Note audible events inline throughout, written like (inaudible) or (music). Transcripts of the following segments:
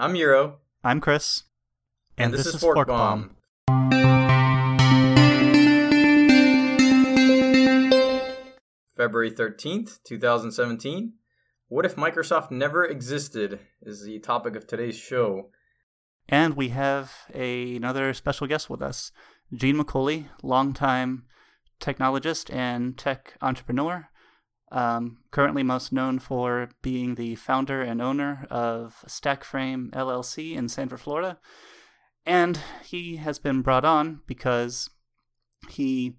I'm Euro. I'm Chris. And, this, is Fork Bomb. February 13th, 2017. What if Microsoft never existed? Is the topic of today's show. And we have a, another special guest with us, Gene McCauley, longtime technologist and tech entrepreneur. Um, currently, most known for being the founder and owner of Stackframe LLC in Sanford, Florida. And he has been brought on because he,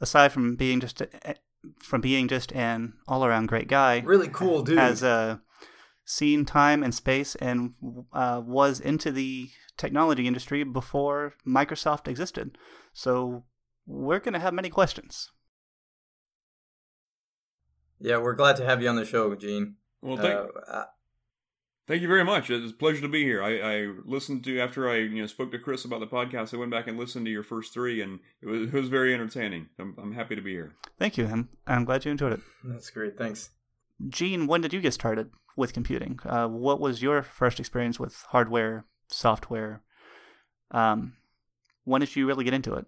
aside from being just a, from being just an all-around great guy, really cool dude, has uh, seen time and space and uh, was into the technology industry before Microsoft existed. So we're going to have many questions. Yeah, we're glad to have you on the show, Gene. Well, thank, uh, thank you very much. It's a pleasure to be here. I, I, listened to after I you know spoke to Chris about the podcast. I went back and listened to your first three, and it was, it was very entertaining. I'm, I'm happy to be here. Thank you. I'm I'm glad you enjoyed it. That's great. Thanks, Gene. When did you get started with computing? Uh, what was your first experience with hardware, software? Um, when did you really get into it?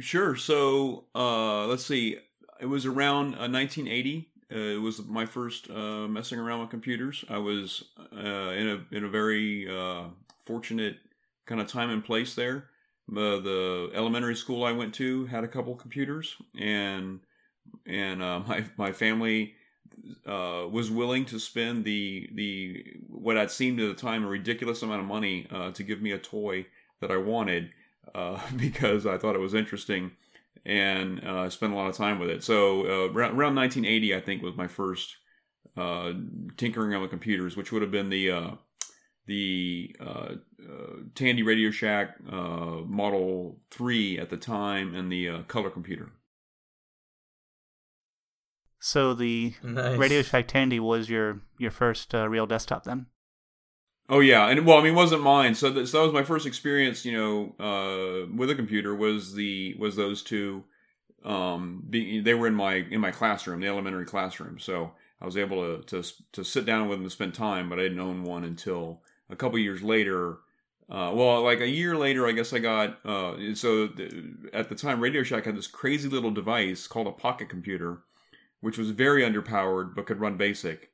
Sure. So uh, let's see it was around uh, 1980. Uh, it was my first uh, messing around with computers. I was uh, in a in a very uh, fortunate kind of time and place there. Uh, the elementary school I went to had a couple computers, and and (laughs) my my family was willing to spend the the what had seemed at the time a ridiculous amount of money to give me a toy that I wanted (laughs) because I thought it was interesting and uh, I spent a lot of time with it. So uh, around, around 1980, I think was my first uh, tinkering on the computers, which would have been the uh, the uh, uh, Tandy Radio Shack Model Three at the time, and the color computer. So the nice. Radio Shack Tandy was your your first real desktop then. Oh yeah, and well, I mean, it wasn't mine. So that, so that was my first experience, you know, uh, with a computer. Was the was those two? Um, be, they were in my in my classroom, the elementary classroom. So I was able to to to sit down with them and spend time, but I didn't own one until a couple years later. Uh, well, like a year later, I guess I got. Uh, so the, at the time, Radio Shack had this crazy little device called a pocket computer, which was very underpowered but could run BASIC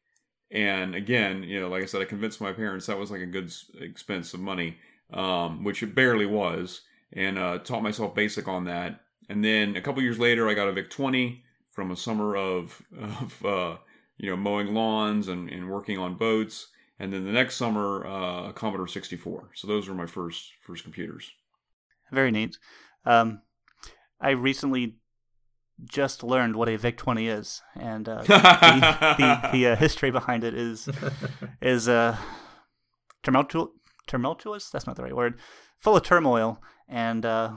and again, you know, like I said, I convinced my parents that was like a good expense of money, um, which it barely was, and uh, taught myself basic on that. And then a couple years later, I got a VIC 20 from a summer of, of uh, you know, mowing lawns and, and working on boats. And then the next summer, uh, a Commodore 64. So those were my first first computers. Very neat. Um, I recently just learned what a VIC 20 is, and uh, the, (laughs) the, the uh, history behind it is (laughs) is uh, tumultu- tumultuous. That's not the right word. Full of turmoil and uh,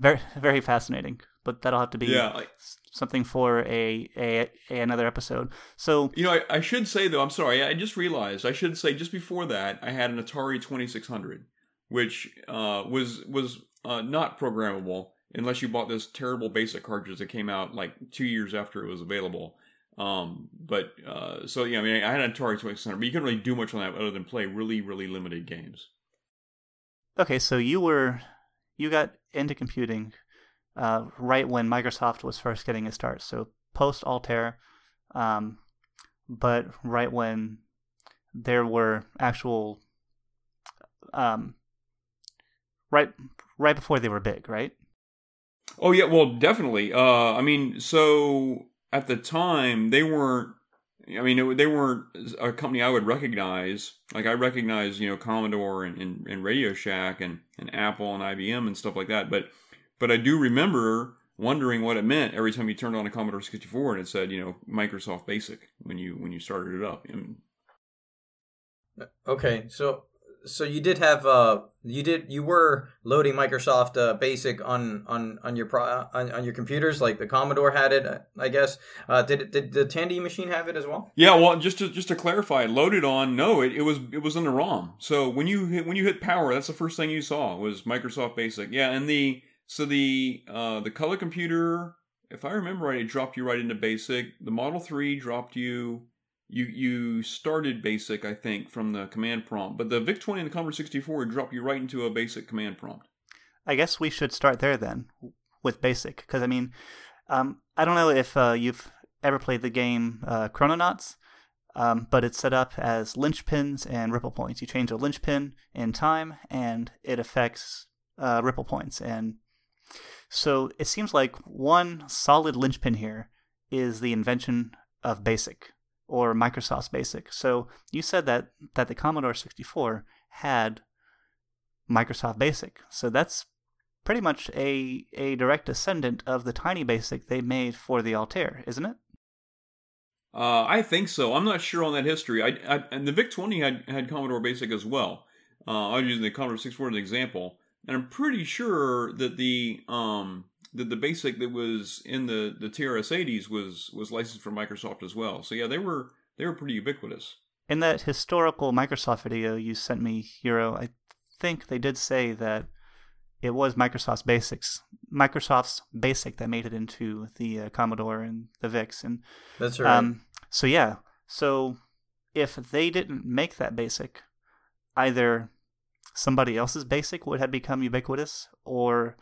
very very fascinating. But that'll have to be yeah, I, something for a, a, a another episode. So you know, I, I, should say though, I'm sorry, I just realized I should say just before that I had an Atari 2600, which uh, was was uh, not programmable unless you bought this terrible basic cartridge that came out like two years after it was available. Um, but uh, so yeah, I mean, I had an Atari 2600, but you couldn't really do much on that other than play really, really limited games. Okay, so you were you got into computing uh, right when Microsoft was first getting a start, so post Altair, um, but right when there were actual, um, right right before they were big, right? Oh yeah, well definitely. Uh, I mean, so at the time they weren't. I mean, it, they weren't a company I would recognize. Like I recognize, you know, Commodore and, and, and Radio Shack and, and Apple and IBM and stuff like that. But but I do remember wondering what it meant every time you turned on a Commodore 64 and it said, you know, Microsoft Basic when you when you started it up. And, okay, so so you did have uh you did you were loading Microsoft uh, Basic on on on your pro, on, on your computers like the Commodore had it I guess uh, did did the Tandy machine have it as well? Yeah, well just to just to clarify, loaded on no, it, it was it was in the ROM. So when you hit when you hit power, that's the first thing you saw was Microsoft Basic. Yeah, and the so the uh the color computer, if I remember right, it dropped you right into Basic. The Model Three dropped you you you started basic, I think, from the command prompt, but the VIC 20 and the Commodore 64 would drop you right into a basic command prompt. I guess we should start there then with basic, because I mean, um, I don't know if uh, you've ever played the game uh, Chrononauts, um, but it's set up as linchpins and ripple points. You change a linchpin in time, and it affects uh, ripple points. And so it seems like one solid linchpin here is the invention of BASIC or Microsoft's BASIC. So you said that that the Commodore 64 had Microsoft BASIC. So that's pretty much a a direct descendant of the tiny BASIC they made for the Altair, isn't it? Uh, I think so. I'm not sure on that history. I, I and the VIC 20 had had Commodore BASIC as well. Uh, I was using the Commodore 64 as an example, and I'm pretty sure that the um that the BASIC that was in the the TRS-80s was was licensed from Microsoft as well. So yeah, they were they were pretty ubiquitous. In that historical Microsoft video you sent me, Euro, I think they did say that it was Microsoft's basics, Microsoft's basic that made it into the uh, Commodore and the VICs, and that's right. Um, so yeah, so if they didn't make that basic, either somebody else's basic would have become ubiquitous, or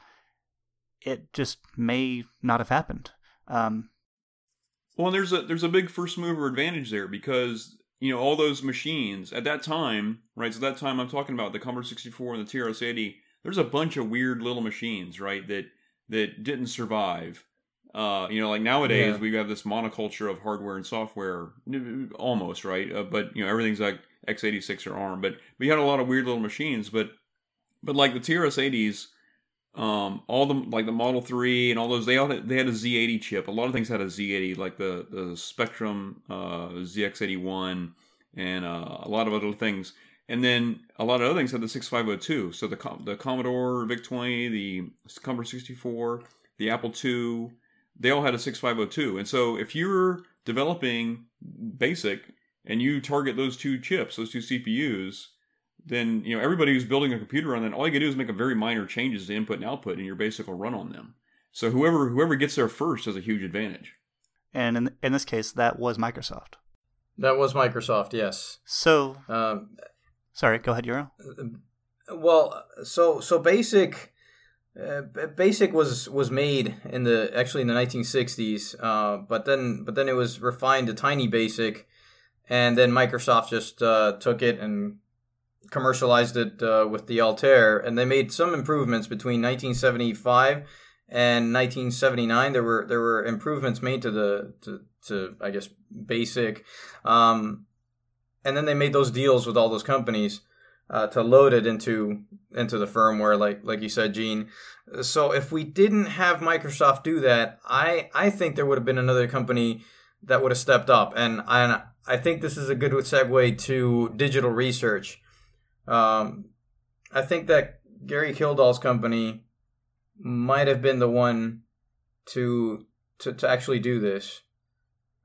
it just may not have happened. Um, well, there's a there's a big first mover advantage there because you know all those machines at that time, right? So that time I'm talking about the Commodore 64 and the TRS-80. There's a bunch of weird little machines, right? That that didn't survive. Uh, you know, like nowadays yeah. we have this monoculture of hardware and software, almost right. Uh, but you know, everything's like x86 or ARM. But we had a lot of weird little machines. But but like the TRS-80s, um, all the like the Model Three and all those they all had, they had a Z80 chip. A lot of things had a Z80, like the the Spectrum uh, ZX81 and uh, a lot of other things. And then a lot of other things had the 6502. So the the Commodore VIC-20, the Commodore 64, the Apple II, they all had a 6502. And so if you're developing BASIC and you target those two chips, those two CPUs, then you know everybody who's building a computer on that, all you can do is make a very minor changes to input and output, and your basic will run on them. So whoever whoever gets there first has a huge advantage. And in in this case, that was Microsoft. That was Microsoft, yes. So, um, sorry, go ahead, Euro. Well, so so basic. Uh, basic was was made in the actually in the 1960s, uh, but then but then it was refined to Tiny Basic, and then Microsoft just uh, took it and commercialized it uh, with the Altair, and they made some improvements between 1975 and 1979. There were there were improvements made to the to, to I guess basic, um, and then they made those deals with all those companies. Uh, to load it into into the firmware, like like you said, Gene. So if we didn't have Microsoft do that, I I think there would have been another company that would have stepped up, and I I think this is a good segue to digital research. Um, I think that Gary Kildall's company might have been the one to to, to actually do this.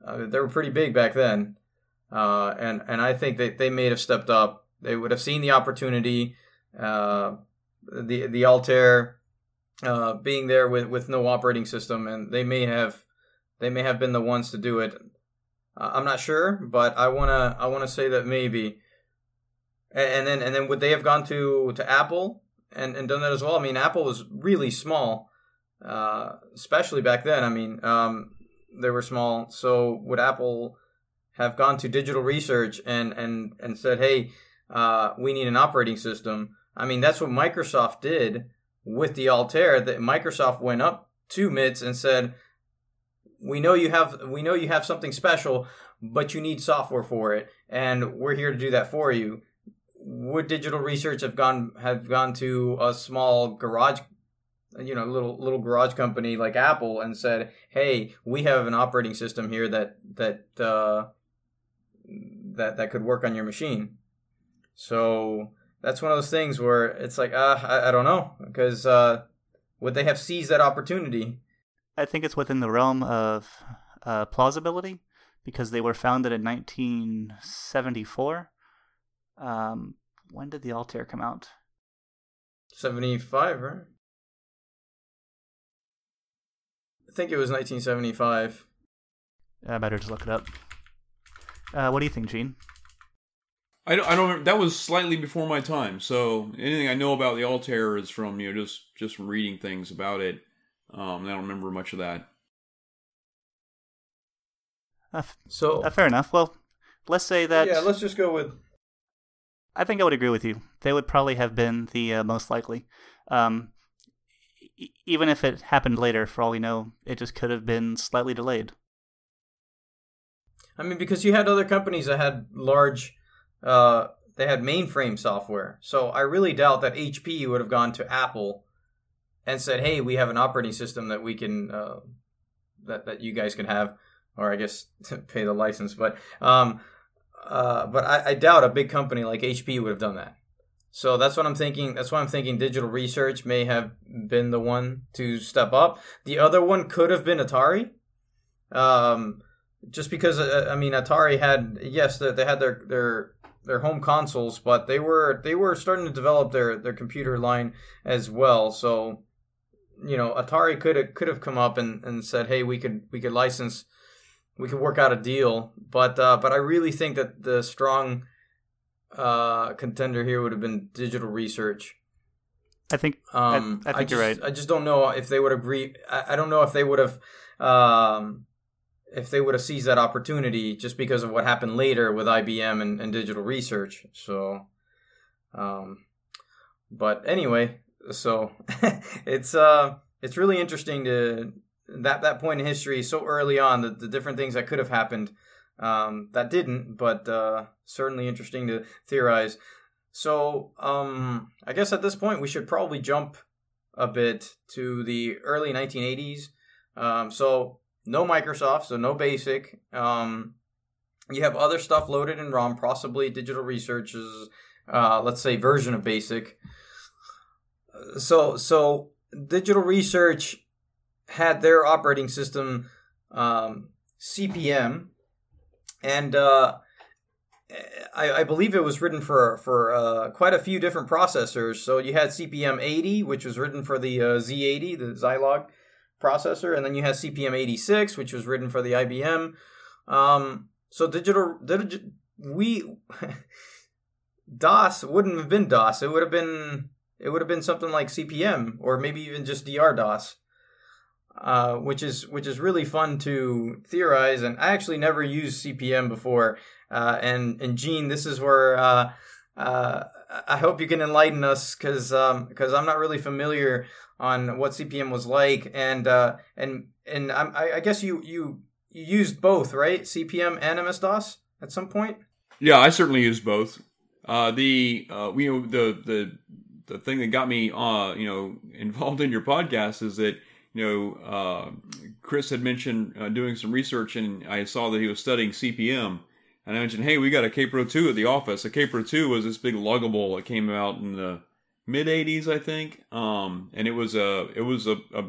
Uh, they were pretty big back then, uh, and and I think that they may have stepped up. They would have seen the opportunity. Uh, the the Altair uh, being there with, with no operating system, and they may have they may have been the ones to do it. I'm not sure, but I wanna I wanna say that maybe and, then and then would they have gone to to Apple and, and done that as well? I mean, Apple was really small, uh, especially back then. I mean, um, they were small. So would Apple have gone to digital research and and and said, "Hey, uh, we need an operating system"? I mean, that's what Microsoft did with the Altair. That Microsoft went up to MITS and said, "We know you have we know you have something special, but you need software for it, and we're here to do that for you." Would digital research have gone have gone to a small garage you know little little garage company like apple and said hey we have an operating system here that that uh, that that could work on your machine. So that's one of those things where it's like uh, I, I don't know because uh, would they have seized that opportunity? I think it's within the realm of uh, plausibility because they were founded in 1974 um, when did the Altair come out? 75, right? I think it was 1975. I better just look it up. Uh, what do you think, Gene? I don't, I don't. remember. That was slightly before my time. So anything I know about the Altair is from you know just just from reading things about it. Um, I don't remember much of that. Uh, So uh, fair enough. Well, let's say that. yeah, let's just go with I think I would agree with you. They would probably have been the uh, most likely. Um, e- even if it happened later, for all we know, it just could have been slightly delayed. I mean, because you had other companies that had large, uh, they had mainframe software. So I really doubt that HP would have gone to Apple and said, "Hey, we have an operating system that we can, uh, that that you guys can have, or I guess (laughs) pay the license." But, um, uh, but I, I doubt a big company like HP would have done that. So that's what I'm thinking. That's why I'm thinking digital research may have been the one to step up. The other one could have been Atari. Um, just because uh, I mean Atari had yes they, they had their their their home consoles, but they were they were starting to develop their their computer line as well. So you know Atari could have could have come up and, and said, hey, we could we could license, we could work out a deal. But uh, but I really think that the strong uh, contender here would have been digital research. I think. Um, I think just, you're right. I just don't know if they would agree. I, I don't know if they would have, um, if they would have seized that opportunity just because of what happened later with IBM and, and digital research. So, um, but anyway, so (laughs) it's uh, it's really interesting to that that point in history so early on the, the different things that could have happened um, that didn't, but uh, certainly interesting to theorize. So, um, I guess at this point we should probably jump a bit to the early 1980s. Um, so, no Microsoft, so no BASIC. Um, you have other stuff loaded in ROM, possibly Digital Research's, uh, let's say, version of BASIC. So, so Digital Research had their operating system um, CP/M, and uh, I, I, believe it was written for for uh, quite a few different processors. So you had CP/M 80, which was written for the uh, Z80, the Zilog processor, and then you had CP/M 86, which was written for the IBM. Um, so digital, digi- we (laughs) DOS wouldn't have been DOS. It would have been it would have been something like CP/M or maybe even just DR DOS. Uh, which is which is really fun to theorize, and I actually never used CP/M before. Uh, and and Gene, this is where uh, uh I hope you can enlighten us because because um, I'm not really familiar on what CP/M was like, and uh, and and I'm, I, guess you you you used both, right? CP/M and MS DOS at some point. Yeah, I certainly used both. Uh, the you know the the the thing that got me you know (laughs) involved in your podcast is that you know, uh, Chris had mentioned uh, doing some research, and I saw that he was studying CP/M. And I mentioned, hey, we got a Kaypro 2 at the office. A Kaypro 2 was this big luggable that came out in the mid 80s, I think. Um, and it was a, it was a, a,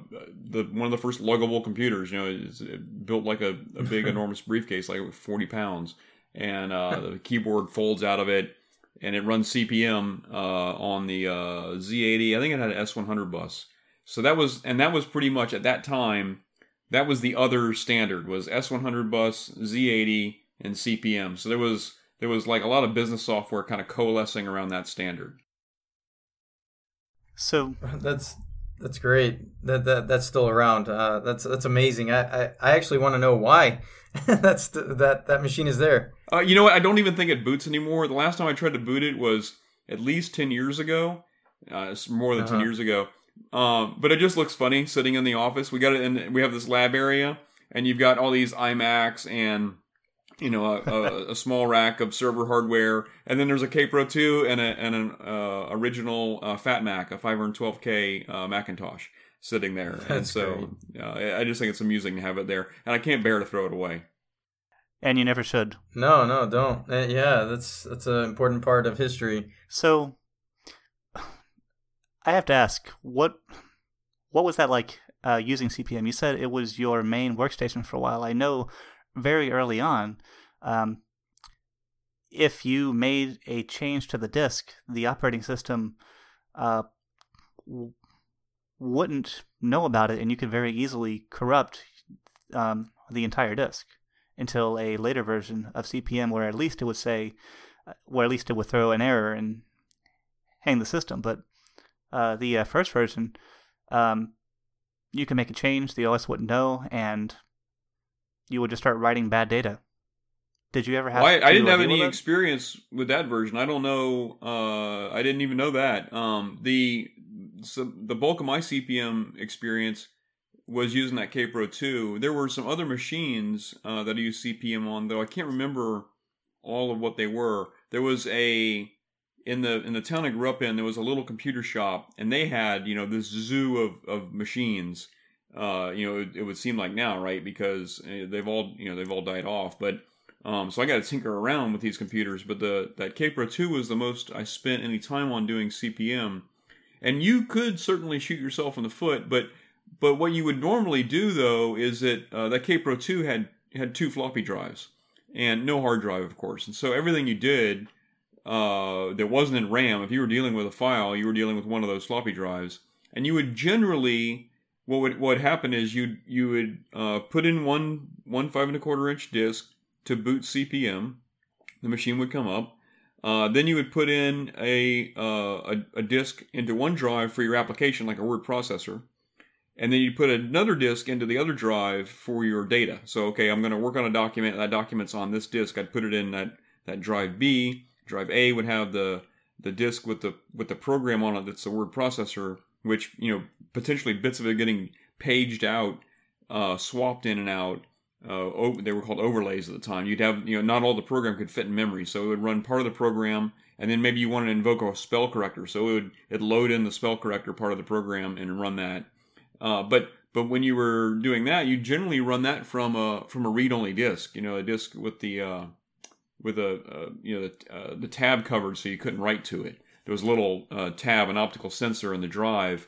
the one of the first luggable computers. You know, it, it built like a, a big, (laughs) enormous briefcase, like 40 pounds, and uh, the keyboard folds out of it, and it runs CP/M uh, on the uh, Z80. I think it had an S100 bus. So that was, and that was pretty much at that time, that was the other standard was S100 bus, Z80, and CP/M. So there was there was like a lot of business software kind of coalescing around that standard. So (laughs) that's that's great. That that that's still around. Uh, that's that's amazing. I I, I actually want to know why (laughs) that's the, that that machine is there. Uh, you know what? I don't even think it boots anymore. The last time I tried to boot it was at least ten years ago. Uh, it's more than uh-huh. ten years ago um, but it just looks funny sitting in the office. We got it, and we have this lab area, and you've got all these iMacs and you know a, a, a, small rack of server hardware, and then there's a Kaypro 2 and, a, and an uh, original uh, Fat Mac, a 512K uh, Macintosh sitting there. That's and so uh, I just think it's amusing to have it there, and I can't bear to throw it away. And you never should. No, no, don't. Uh, yeah, that's that's an important part of history. So I have to ask what what was that like uh, using CP/M? You said it was your main workstation for a while. I know very early on, um, if you made a change to the disk, the operating system uh, w- wouldn't know about it, and you could very easily corrupt um, the entire disk. until a later version of CP/M where at least it would say, uh, where at least it would throw an error and hang the system. But uh, the uh, first version, um, you can make a change, the OS wouldn't know, and you would just start writing bad data. Did you ever have? Well, I, I didn't have any with experience with that version. I don't know. Uh, I didn't even know that. Um, the so the bulk of my CPM experience was using that Kaypro 2. There were some other machines uh, that I used CPM on, though I can't remember all of what they were. There was a in the in the town I grew up in. There was a little computer shop, and they had you know this zoo of of machines. Uh, you know, it, it would seem like now, right? Because uh, they've all you know they've all died off, but um, so I got to tinker around with these computers, but the that Kaypro 2 was the most I spent any time on doing CPM. And you could certainly shoot yourself in the foot, but but what you would normally do though is that uh, that Kaypro 2 had had two floppy drives and no hard drive, of course. And so everything you did uh, that wasn't in RAM, if you were dealing with a file, you were dealing with one of those floppy drives, and you would generally what would what happen is you you would uh, put in one one five and a quarter inch disk to boot CPM. The machine would come up. Uh, then you would put in a, uh, a a disk into one drive for your application, like a word processor, and then you put another disk into the other drive for your data. So, okay, I'm going to work on a document. That document's on this disk. I'd put it in that that drive B. Drive A would have the the disk with the with the program on it that's the word processor, which you know potentially bits of it getting paged out, uh, swapped in and out. Uh, they were called overlays at the time. You'd have, you know, not all the program could fit in memory, so it would run part of the program, and then maybe you wanted to invoke a spell corrector, so it would it load in the spell corrector part of the program and run that. Uh, but but when you were doing that, you generally run that from a from a read only disk, you know, a disk with the uh, with a uh, you know the, uh, the tab covered, so you couldn't write to it. There was a little uh, tab, an optical sensor in the drive,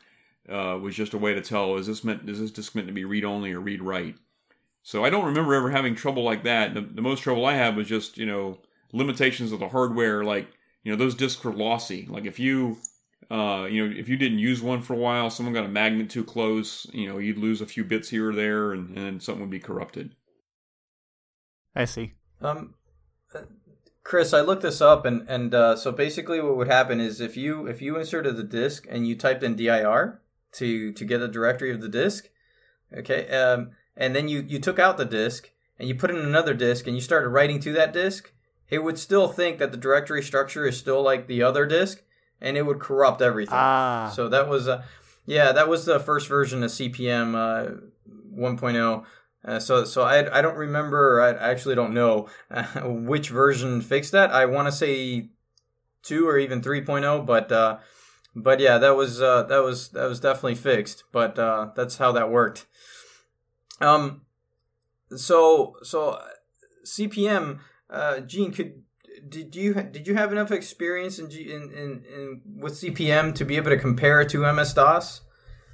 uh, was just a way to tell is this meant is this disk meant to be read only or read write. So I don't remember ever having trouble like that. The, the most trouble I had was just you know limitations of the hardware, like you know those disks were lossy. Like if you uh, you know if you didn't use one for a while, someone got a magnet too close, you know you'd lose a few bits here or there, and, and something would be corrupted. I see. Um, Chris, I looked this up, and and uh, so basically, what would happen is if you if you inserted the disk and you typed in dir to to get a directory of the disk, okay, um, and then you you took out the disk and you put in another disk and you started writing to that disk, it would still think that the directory structure is still like the other disk, and it would corrupt everything. Ah, So that was, uh, yeah, that was the first version of CPM uh, 1.0. Uh, so, so I, I don't remember. I actually don't know uh, which version fixed that. I want to say two or even 3.0, but uh, but yeah, that was uh, that was that was definitely fixed. But uh, that's how that worked. Um, so so uh, CPM, Gene, could did you did you have enough experience in, in, in, in with CPM to be able to compare it to MS DOS?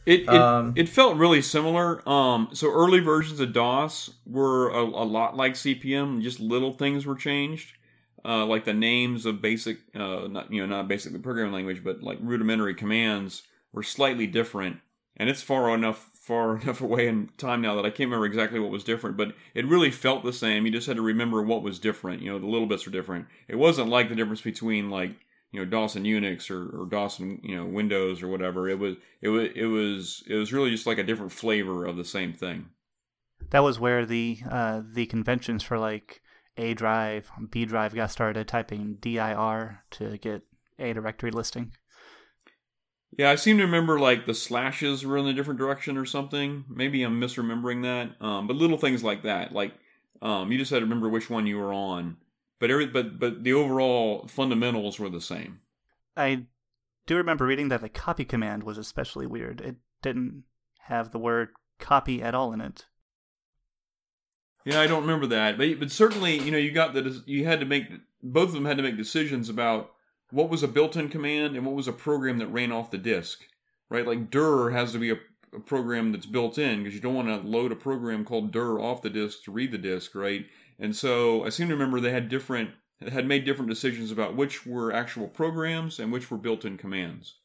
It it, Um, it felt really similar. Um, so early versions of DOS were a, a lot like CPM. Just little things were changed, uh, like the names of basic, uh, not you know not basic the programming language, but like rudimentary commands were slightly different. And it's far enough far (laughs) enough away in time now that I can't remember exactly what was different. But it really felt the same. You just had to remember what was different. You know, the little bits were different. It wasn't like the difference between like you know DOS and Unix or, or and you know Windows or whatever. It was it was it was it was really just like a different flavor of the same thing. that was where the uh, the conventions for like A drive, B drive got started. Typing dir to get a directory listing. Yeah, I seem to remember like the slashes were in a different direction or something. Maybe I'm misremembering that. Um, but little things like that, like um, you just had to remember which one you were on. But every but but the overall fundamentals were the same. I do remember reading that the copy command was especially weird. It didn't have the word copy at all in it. Yeah, I don't remember that, but but certainly you know you got the you had to make both of them had to make decisions about what was a built-in command and what was a program that ran off the disk, right? Like dir has to be a, a program that's built in because you don't want to load a program called dir off the disk to read the disk, right? And so I seem to remember they had different had made different decisions about which were actual programs and which were built-in commands.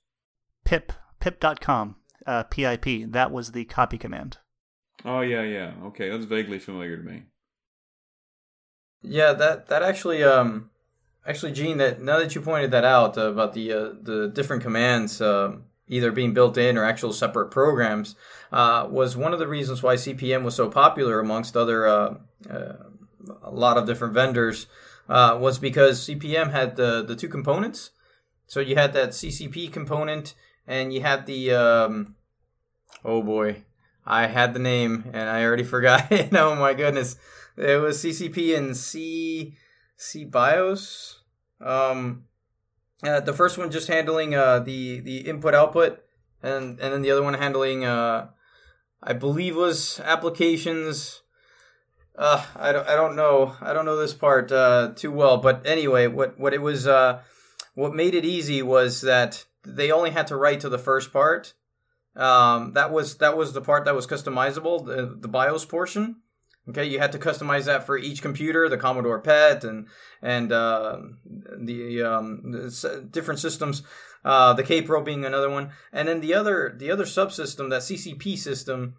Pip pip.com uh, pip that was the copy command. Oh yeah, yeah. Okay, that's vaguely familiar to me. Yeah, that that actually um actually Gene that now that you pointed that out uh, about the uh, the different commands uh, either being built in or actual separate programs uh, was one of the reasons why CP/M was so popular amongst other uh, uh, a lot of different vendors was because CP/M had the the two components. So you had that CCP component and you had the um, oh boy, I had the name and I already (laughs) forgot it. oh my goodness. It was CCP and C C BIOS. Um, uh, the first one just handling uh, the the input output, and and then the other one handling uh, I believe was applications. Uh, I don't I don't know I don't know this part uh, too well, but anyway, what what it was uh, what made it easy was that they only had to write to the first part. Um, that was that was the part that was customizable, the, the BIOS portion. Okay, you had to customize that for each computer, the Commodore PET and and uh, the, um, different systems. Uh, the Kaypro being another one, and then the other the other subsystem, that CCP system,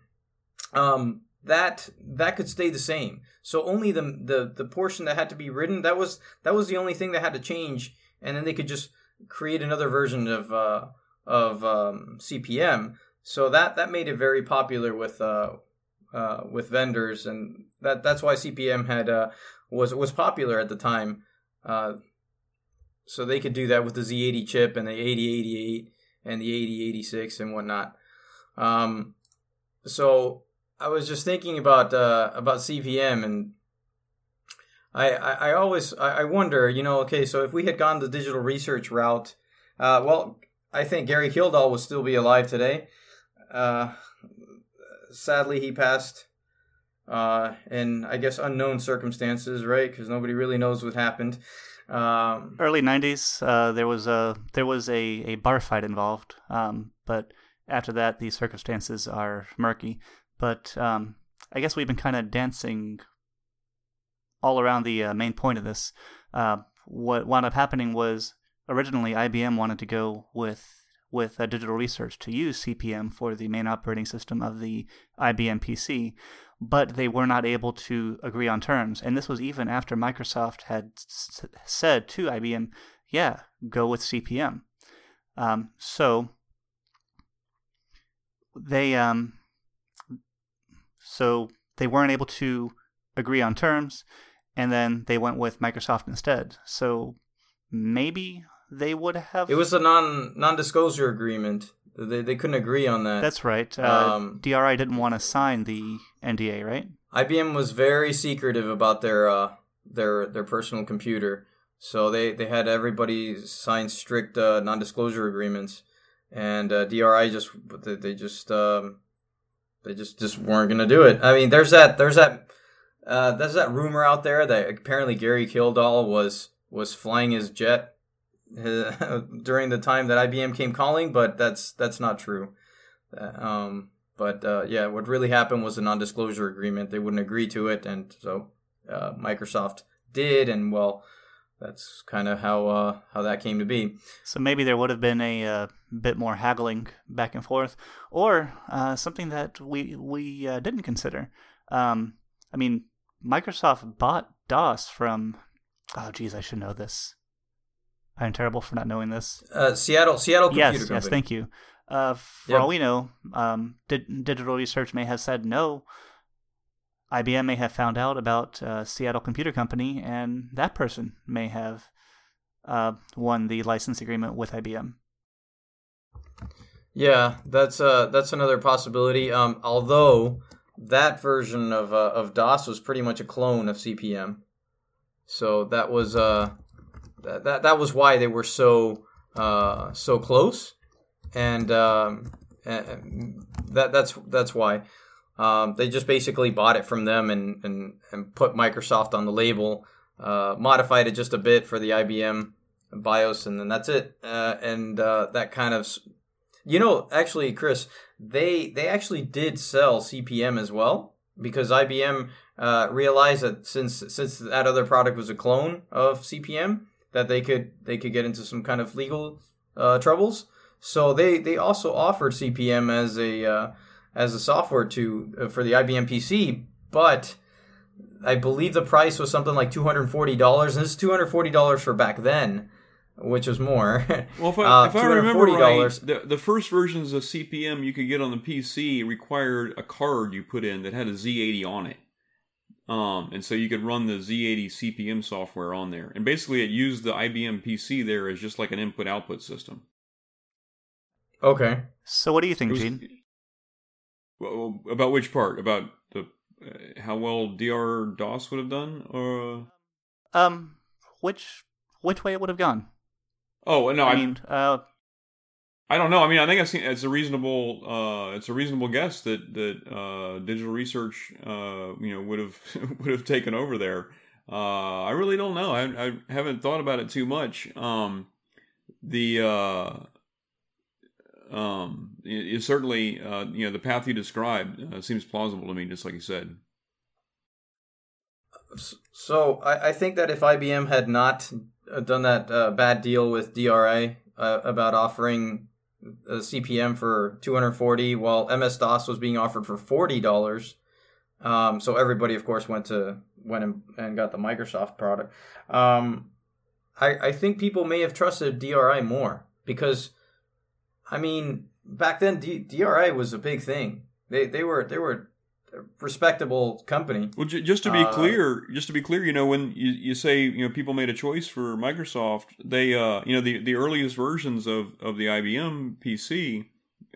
um, that that could stay the same. So only the, the the portion that had to be written that was that was the only thing that had to change, and then they could just create another version of uh, of um, CP/M. So that that made it very popular with uh, uh, with vendors, and that that's why CP/M had uh, was was popular at the time. Uh, so they could do that with the Z80 chip and the 8088 and the 8086 and whatnot. Um, so I was just thinking about uh, about CP/M and. I, I, I always I wonder you know okay so if we had gone the digital research route uh, well I think Gary Kildall would still be alive today uh, sadly, he passed uh, in, I guess, unknown circumstances, right? Because nobody really knows what happened. Um, Early '90s, uh, there was a there was a, a bar fight involved, um, but after that, the circumstances are murky. But um, I guess we've been kind of dancing all around the uh, main point of this. Uh, what wound up happening was originally IBM wanted to go with with uh, digital research to use CP/M for the main operating system of the IBM PC, but they were not able to agree on terms. And this was even after Microsoft had s- said to IBM, yeah, go with CP/M. Um, so they um, so they weren't able to agree on terms, and then they went with Microsoft instead. So maybe they would have. It was a non non disclosure agreement. They they couldn't agree on that. That's right. Uh, um, DRI didn't want to sign the NDA, right? IBM was very secretive about their uh, their their personal computer, so they they had everybody sign strict uh, non disclosure agreements, and uh, DRI just they, they just um, they just just weren't gonna do it. I mean, there's that there's that uh, there's that rumor out there that apparently Gary Kildall was was flying his jet (laughs) during the time that IBM came calling, but that's that's not true. Um, but uh, yeah, what really happened was a non-disclosure agreement. They wouldn't agree to it, and so uh, Microsoft did, and well, that's kind of how uh, how that came to be. So maybe there would have been a uh, bit more haggling back and forth, or uh, something that we we uh, didn't consider. Um, I mean, Microsoft bought DOS from. Oh, geez, I should know this. I'm terrible for not knowing this. Uh, Seattle, Seattle Computer yes, Company. Yes, thank you. Uh, for yep. all we know, um, di- digital research may have said no. IBM may have found out about uh, Seattle Computer Company, and that person may have uh, won the license agreement with IBM. Yeah, that's uh, that's another possibility. Um, although that version of uh, of DOS was pretty much a clone of CP/M, so that was uh, that that was why they were so uh, so close, and, um, and that that's that's why um, they just basically bought it from them and and, and put Microsoft on the label, uh, modified it just a bit for the IBM BIOS, and then that's it. Uh, and uh, that kind of, you know, actually, Chris, they they actually did sell CP/M as well because IBM uh, realized that since since that other product was a clone of CP/M, that they could they could get into some kind of legal uh, troubles. So they they also offered CP/M as a uh, as a software to uh, for the IBM PC, but I believe the price was something like two hundred forty dollars, and this is two hundred forty dollars for back then, which was more. (laughs) Well, if I, Uh, if I remember right, $240. the, the first versions of CPM you could get on the PC required a card you put in that had a Z80 on it. Um, and so you could run the Z80 CPM software on there. And basically, it used the IBM PC there as just like an input output system. okay. So what do you It think, was- Gene? Well, about which part? About the uh, how well DR DOS would have done? Or Um, which which way it would have gone? oh no, I, I, mean, uh, I don't know. I mean, I think I've seen it's a reasonable uh, it's a reasonable guess that that uh, digital research uh, you know would have (laughs) would have taken over there. Uh, I really don't know. I, I haven't thought about it too much. Um, the uh, um, it, certainly uh, you know the path you described uh, seems plausible to me, just like you said. So I, I think that if IBM had not uh, done that uh, bad deal with DRA uh, about offering a CPM for 240 while MS DOS was being offered for $40, um, so everybody of course went to went and, and got the Microsoft product. Um, I, I think people may have trusted DRI more because, I mean, back then D, DRI was a big thing. They they were they were a respectable company. Well, j- just to be Uh, clear, just to be clear, you know, when you, you say you know people made a choice for Microsoft, they uh, you know the the earliest versions of of the IBM PC,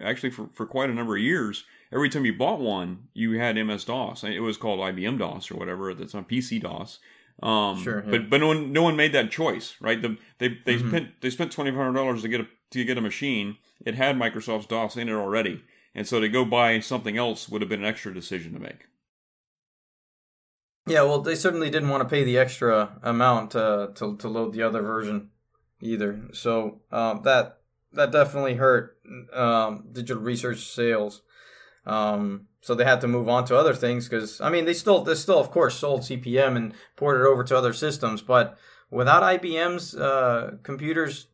actually for for quite a number of years, every time you bought one, you had MS DOS. It was called IBM DOS or whatever. That's on PC DOS. Um, Sure, yeah. But but no one no one made that choice, right? The, they they Mhm. spent they spent twenty five hundred dollars to get a to get a machine. It had Microsoft's DOS in it already, and so to go buy something else would have been an extra decision to make. Yeah, well, they certainly didn't want to pay the extra amount uh, to to load the other version either. So um, that that definitely hurt um, digital research sales. Um, so they had to move on to other things because I mean they still they still of course sold CPM and ported it over to other systems, but without IBM's uh, computers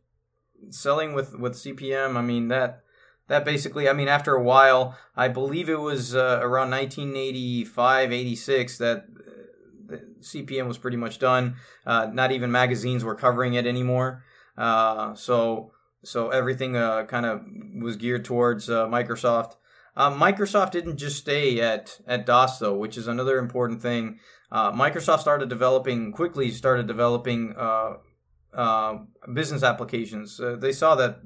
selling with with CPM, I mean that that basically I mean after a while I believe it was uh, around 1985 86 that uh, CPM was pretty much done. Uh, not even magazines were covering it anymore. Uh, so so everything uh, kind of was geared towards Microsoft. Uh, Microsoft didn't just stay at at DOS though, which is another important thing. Uh, Microsoft started developing quickly. Started developing uh, uh, business applications. Uh, they saw that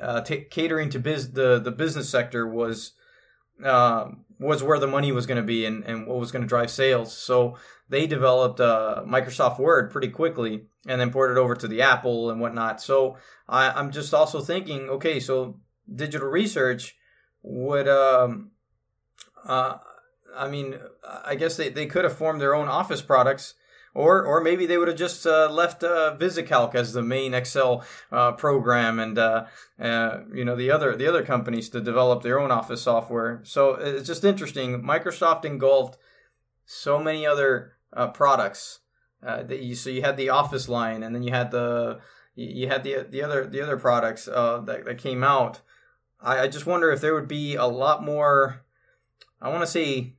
uh, t- catering to biz- the the business sector was was where the money was going to be and, and what was going to drive sales. So they developed uh, Microsoft Word pretty quickly and then ported it over to the Apple and whatnot. So I, I'm just also thinking, okay, so digital research would, um, uh, I mean, I guess they, they could have formed their own Office products. Or, or maybe they would have just uh, left uh, VisiCalc as the main Excel uh, program, and uh, uh, you know the other the other companies to develop their own Office software. So it's just interesting. Microsoft engulfed so many other uh, products. Uh, that you, so you had the Office line, and then you had the you had the the other the other products uh, that that came out. I, I just wonder if there would be a lot more. I want to say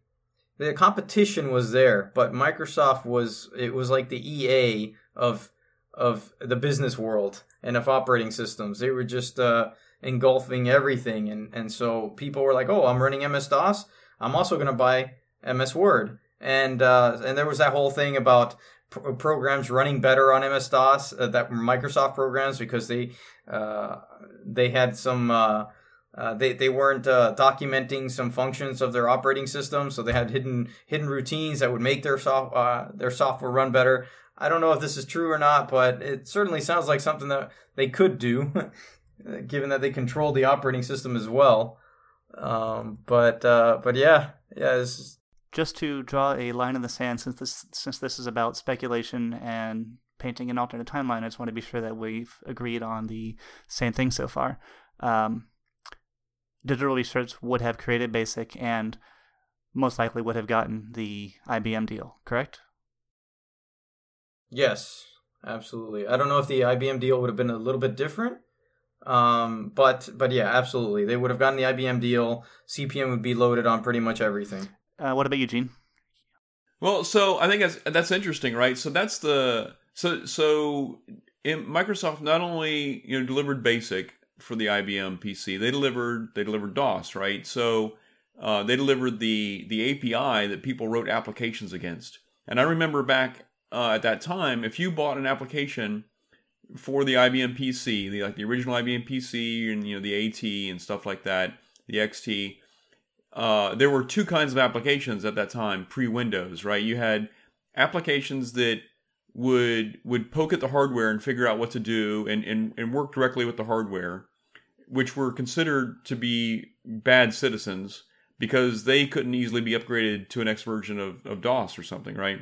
the competition was there, but Microsoft was it was like the EA of of the business world and of operating systems. They were just uh, engulfing everything, and and so people were like, "Oh, I'm running MS DOS. I'm also going to buy MS Word." And uh, and there was that whole thing about pro- programs running better on MS DOS uh, that were Microsoft programs because they uh, they had some. Uh, they they weren't uh, documenting some functions of their operating system, so they had hidden hidden routines that would make their soft uh, their software run better. I don't know if this is true or not, but it certainly sounds like something that they could do, (laughs) given that they control the operating system as well. Um, but uh, but yeah, yeah, Just to draw a line in the sand, since this since this is about speculation and painting an alternate timeline, I just want to be sure that we've agreed on the same thing so far. Um, digital research would have created BASIC and most likely would have gotten the IBM deal, correct? yes, absolutely. I don't know if the IBM deal would have been a little bit different. Um, but but yeah, absolutely. They would have gotten the IBM deal. CPM would be loaded on pretty much everything. Uh, what about you, Gene? Well, so I think that's that's interesting, right? So that's the so so in Microsoft not only you know delivered BASIC for the IBM PC, they delivered they delivered DOS, right? So uh, they delivered the the API that people wrote applications against. And I remember back uh, at that time, if you bought an application for the IBM PC, the like the original IBM PC and you know the AT and stuff like that, the XT, uh, there were two kinds of applications at that time pre-Windows, right? You had applications that would would poke at the hardware and figure out what to do and, and, and work directly with the hardware, which were considered to be bad citizens because they couldn't easily be upgraded to an next version of, of DOS or something, right?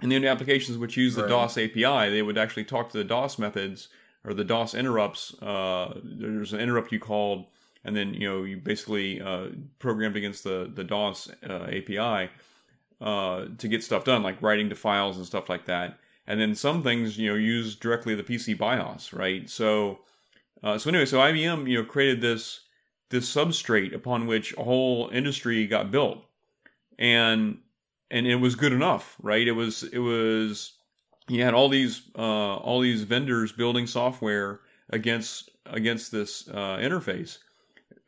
And then applications which use the Right. DOS API, they would actually talk to the DOS methods or the DOS interrupts. Uh, there's an interrupt you called, and then you know you basically uh, programmed against the the DOS uh, API uh, to get stuff done, like writing to files and stuff like that. And then some things you know use directly the PC BIOS, right? So uh, so anyway, so IBM you know created this this substrate upon which a whole industry got built, and and it was good enough, right? It was it was you had all these uh, all these vendors building software against against this uh, interface.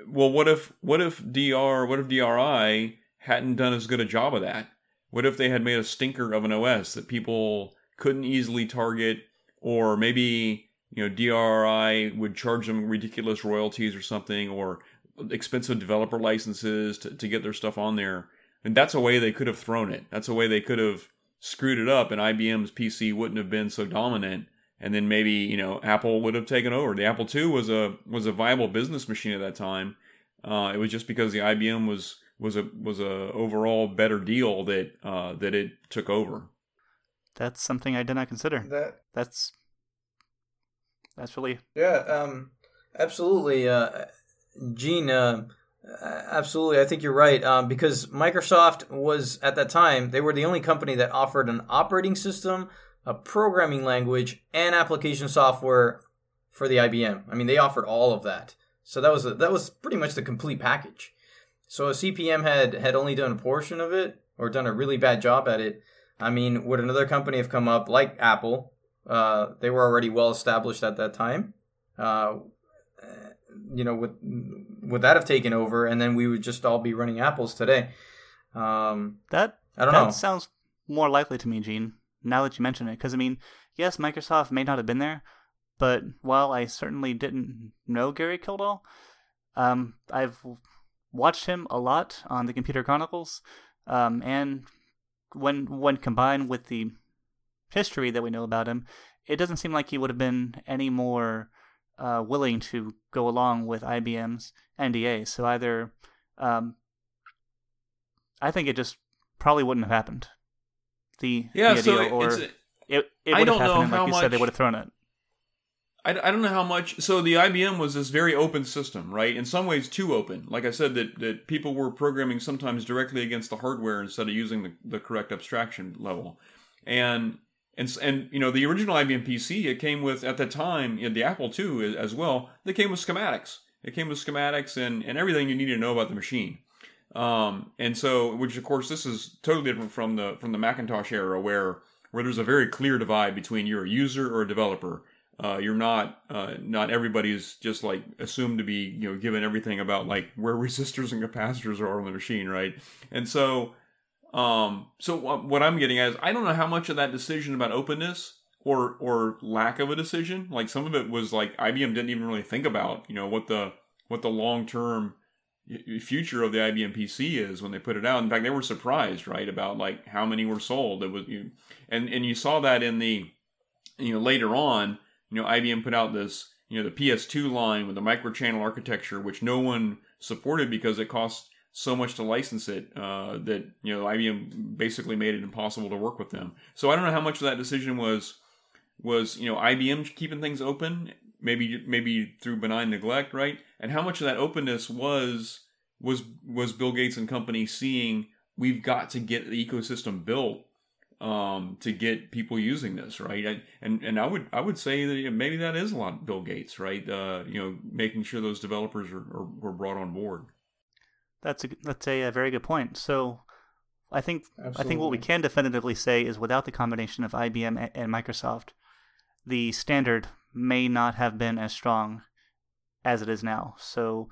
Well, what if what if DR what if DRI hadn't done as good a job of that? What if they had made a stinker of an OS that people couldn't easily target, or maybe you know DRI would charge them ridiculous royalties or something, or expensive developer licenses to, to get their stuff on there. And that's a way they could have thrown it. That's a way they could have screwed it up, and IBM's PC wouldn't have been so dominant. And then maybe you know Apple would have taken over. The Apple II was a was a viable business machine at that time. Uh, it was just because the IBM was was a was a overall better deal that uh, that it took over. That's something I did not consider. That That's that's really Yeah, um, absolutely. Uh, Gene, uh, absolutely. I think you're right. Um, because Microsoft was, at that time, they were the only company that offered an operating system, a programming language, and application software for the IBM. I mean, they offered all of that. So that was a, that was pretty much the complete package. So CPM had had only done a portion of it or done a really bad job at it, I mean, would another company have come up like Apple? Uh, they were already well established at that time. Uh, you know, would would that have taken over, and then we would just all be running apples today? Um, that I don't that know. sounds more likely to me, Gene. Now that you mention it, because I mean, yes, Microsoft may not have been there, but while I certainly didn't know Gary Kildall, um, I've watched him a lot on the Computer Chronicles, um, and when when combined with the history that we know about him, it doesn't seem like he would have been any more uh, willing to go along with IBM's NDA. So either, um, I think it just probably wouldn't have happened. The Yeah, the so it- or it's it it I would have don't know happened, and like you said, they would have thrown it. I, I don't know how much. So the IBM was this very open system, right? In some ways, too open. Like I said, that, that people were programming sometimes directly against the hardware instead of using the, the correct abstraction level. And and and you know the original IBM PC, it came with at the time you know, the Apple II as well. They came with schematics. It came with schematics and and everything you needed to know about the machine. Um, and so, which of course, this is totally different from the from the Macintosh era, where where there's a very clear divide between you're a user or a developer. Uh, you're not uh, not everybody's just like assumed to be you know given everything about like where (laughs) resistors and capacitors are on the machine, right? And so, um, so what what I'm getting at is I don't know how much of that decision about openness or or lack of a decision, like some of it was like IBM didn't even really think about you know what the what the long term future of the IBM PC is when they put it out. In fact, they were surprised, right, about like how many were sold. It was, you, and and you saw that in the, you know, later on, you know, IBM put out this, you know, the PS2 line with the microchannel architecture, which no one supported because it cost so much to license it uh, that you know IBM basically made it impossible to work with them. So I don't know how much of that decision was was you know IBM keeping things open, maybe maybe through benign neglect, right? And how much of that openness was was was Bill Gates and company seeing we've got to get the ecosystem built um, to get people using this, right? I, and and I would I would say that maybe that is a lot Bill Gates, right? Uh, you know, making sure those developers are, are were brought on board. That's a that's a, a very good point. So, I think Absolutely. I think what we can definitively say is without the combination of IBM and Microsoft, the standard may not have been as strong as it is now. So,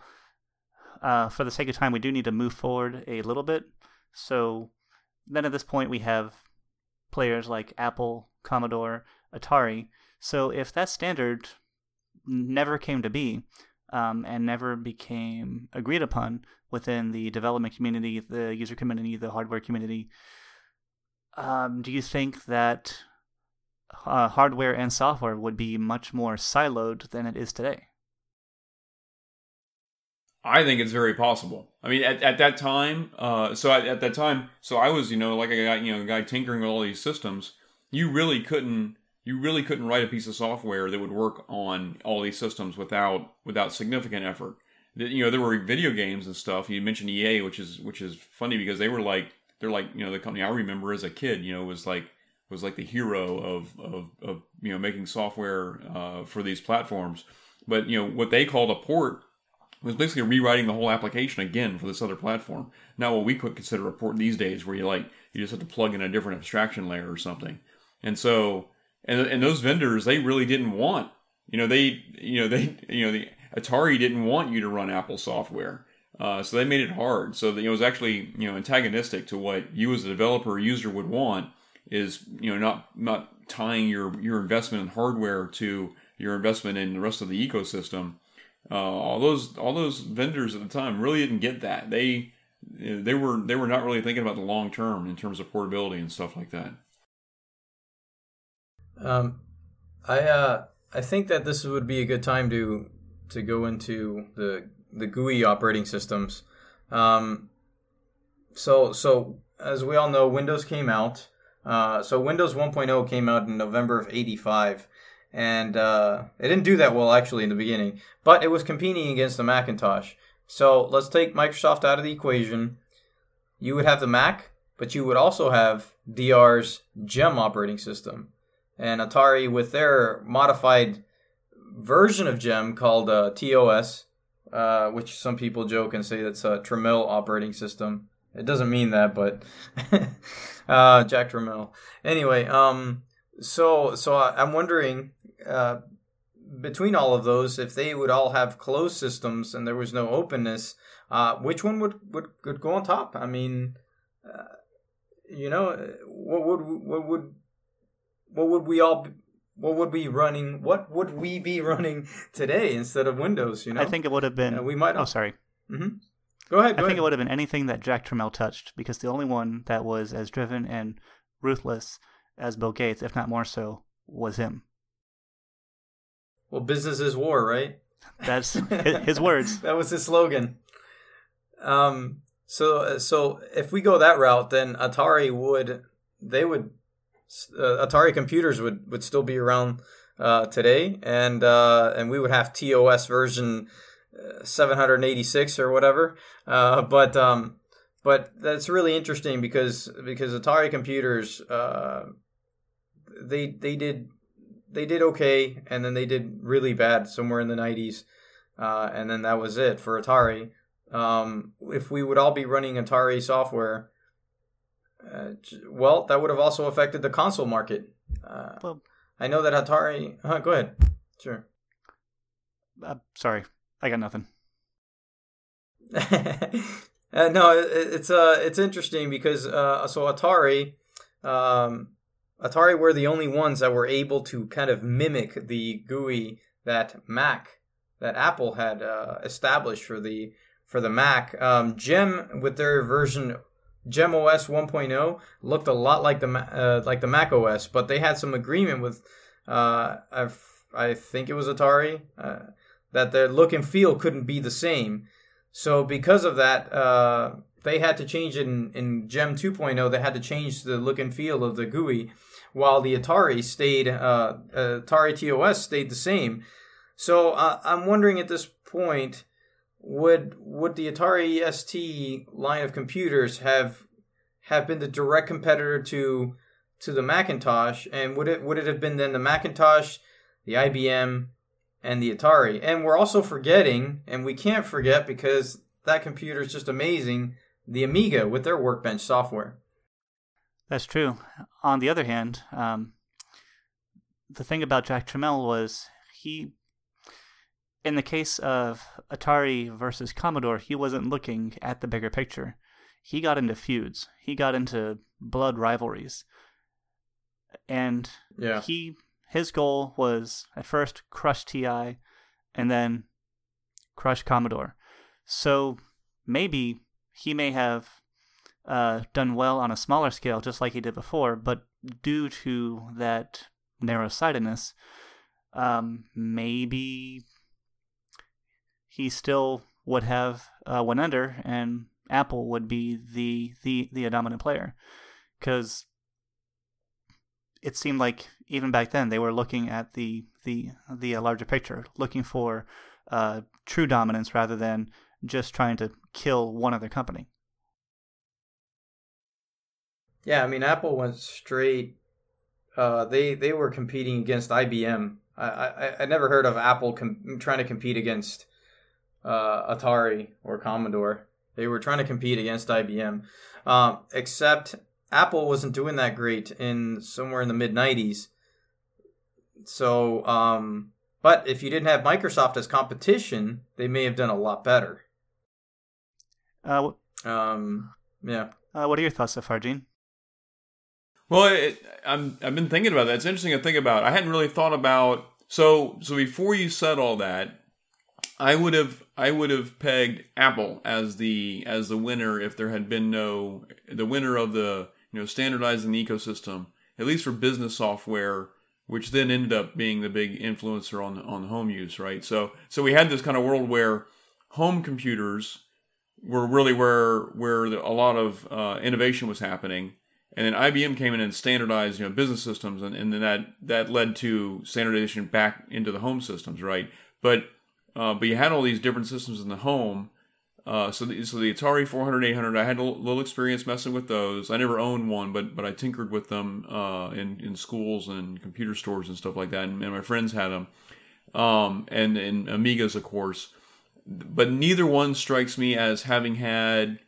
uh, for the sake of time, we do need to move forward a little bit. So, then at this point, we have players like Apple, Commodore, Atari. So, if that standard never came to be um, and never became agreed upon within the development community, the user community, the hardware community. Um, do you think that uh, hardware and software would be much more siloed than it is today? I think it's very possible. I mean, at, at that time, uh, so at, at, that time, so I was, you know, like a guy, you know, a guy tinkering with all these systems. You really couldn't you really couldn't write a piece of software that would work on all these systems without without significant effort. You know, there were video games and stuff. You mentioned EA, which is which is funny because they were like they're like you know the company I remember as a kid. You know, was like was like the hero of of, of you know making software uh, for these platforms. But you know what they called a port was basically rewriting the whole application again for this other platform. Not what we could consider a port these days, where you like you just have to plug in a different abstraction layer or something. And so and and those vendors they really didn't want you know they you know they (laughs) you know the Atari didn't want you to run Apple software. Uh, so they made it hard. So that, it was actually you know antagonistic to what you as a developer or user would want is you know not not tying your your investment in hardware to your investment in the rest of the ecosystem. Uh, all those all those vendors at the time really didn't get that. They they were they were not really thinking about the long term in terms of portability and stuff like that. Um, I uh, I think that this would be a good time to to go into the the GUI operating systems. Um, so so as we all know, Windows came out. Uh, so Windows 1.0 came out in November of '85, and uh, it didn't do that well actually in the beginning, but it was competing against the Macintosh. So let's take Microsoft out of the equation. You would have the Mac, but you would also have DR's GEM operating system and Atari with their modified version of Gem called uh, TOS, uh, which some people joke and say that's a Tramiel operating system. It doesn't mean that, but (laughs) uh, Jack Tramiel. Anyway, um, so so I'm wondering uh, between all of those, if they would all have closed systems and there was no openness, uh, which one would, would would go on top? I mean, uh, you know, what would what would what would we all what would we running what would we be (laughs) running today instead of Windows? You know, I think it would have been. Uh, we might. Oh, sorry. Mm-hmm. Go ahead. Go I think ahead. it would have been anything that Jack Tramiel touched, because the only one that was as driven and ruthless as Bill Gates, if not more so, was him. Well, business is war, right? That's (laughs) his words. that was his slogan. Um. So, so if we go that route, then Atari would they would uh, Atari computers would, would still be around uh, today, and uh, and we would have TOS version uh, 786 or whatever. Uh, but um, but that's really interesting because because Atari computers uh, they they did they did okay, and then they did really bad somewhere in the 90s, and then that was it for Atari. Um, if we would all be running Atari software uh, well, that would have also affected the console market. Uh, well, I know that Atari. Uh, go ahead. Sure. Uh, sorry, I got nothing. (laughs) Uh, no, it, it's uh, it's interesting because uh, so Atari, um, Atari were the only ones that were able to kind of mimic the GUI that Mac, that Apple had uh, established for the for the Mac. Um, Gem with their version Gem OS 1.0 looked a lot like the uh, like the Mac OS, but they had some agreement with uh, I, I think it was Atari uh, that their look and feel couldn't be the same. So because of that, uh, they had to change it in, in Gem 2.0. They had to change the look and feel of the GUI, while the Atari stayed uh, Atari TOS stayed the same. So uh, I'm wondering at this point would would the Atari ST line of computers have have been the direct competitor to to the Macintosh, and would it would it have been then the Macintosh, the IBM, and the Atari? And we're also forgetting, and we can't forget because that computer is just amazing, the Amiga with their Workbench software. That's true. On the other hand, um, the thing about Jack Tramiel was he, in the case of Atari versus Commodore, he wasn't looking at the bigger picture. He got into feuds. He got into blood rivalries, and Yeah. he his goal was at first crush TI, and then crush Commodore. So maybe he may have uh, done well on a smaller scale, just like he did before, but due to that narrow sightedness, um, maybe he still would have uh, went under, and Apple would be the the the dominant player, because it seemed like even back then they were looking at the the the uh, larger picture, looking for uh, true dominance rather than just trying to kill one other company. Yeah, I mean, Apple went straight. Uh, they they were competing against IBM. I I, I never heard of Apple com- trying to compete against uh, Atari or Commodore. They were trying to compete against IBM. Um, except Apple wasn't doing that great in somewhere in the mid '90s. So, um, but if you didn't have Microsoft as competition, they may have done a lot better. Uh, Um, yeah. uh, what are your thoughts so far, Gene? Well, it, I'm I've been thinking about that. It's interesting to think about. I hadn't really thought about so so before you said all that, I would have I would have pegged Apple as the as the winner if there had been no the winner of the you know standardizing the ecosystem at least for business software, which then ended up being the big influencer on on home use, right? So so we had this kind of world where home computers were really where where a lot of uh, innovation was happening and then IBM came in and standardized, you know, business systems, and, and then that that led to standardization back into the home systems, right? But uh, but you had all these different systems in the home. Uh, so the, so the Atari 400, 800, I had a little experience messing with those. I never owned one, but but I tinkered with them uh, in in schools and computer stores and stuff like that, and, and my friends had them, um, and and Amigas, of course. But neither one strikes me as having had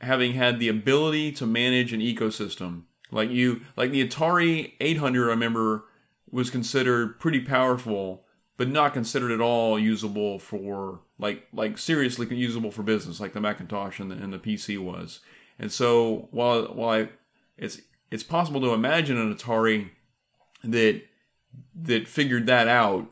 having had the ability to manage an ecosystem. Like you like the atari 800 i remember was considered pretty powerful but not considered at all usable for like like seriously usable for business like the macintosh and the, and the pc was. And so while while I, it's it's possible to imagine an atari that that figured that out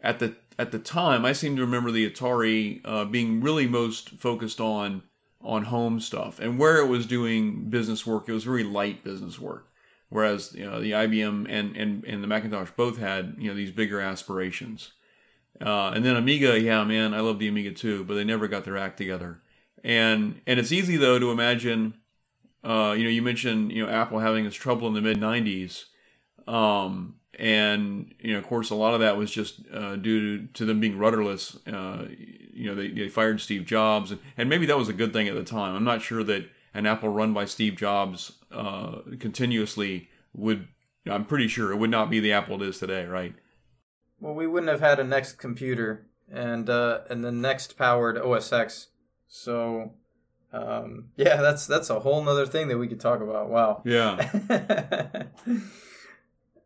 at the at the time i seem to remember the atari uh, being really most focused on on home stuff. And where it was doing business work it was very light business work. Whereas you know the IBM and and, and the Macintosh both had you know these bigger aspirations. Uh, and then Amiga yeah man I love the Amiga too but they never got their act together. And and it's easy though to imagine uh, you know you mentioned you know Apple having its trouble in the mid 90s um, and you know of course a lot of that was just uh, due to, to them being rudderless uh, you know they, they fired steve jobs and, and maybe that was a good thing at the time i'm not sure that an apple run by steve jobs uh, continuously would i'm pretty sure it would not be the apple it is today right Well, we wouldn't have had a next computer and uh, and the next powered OS X. So, um, (laughs) yeah, that's that's a whole other thing that we could talk about. Wow. yeah (laughs)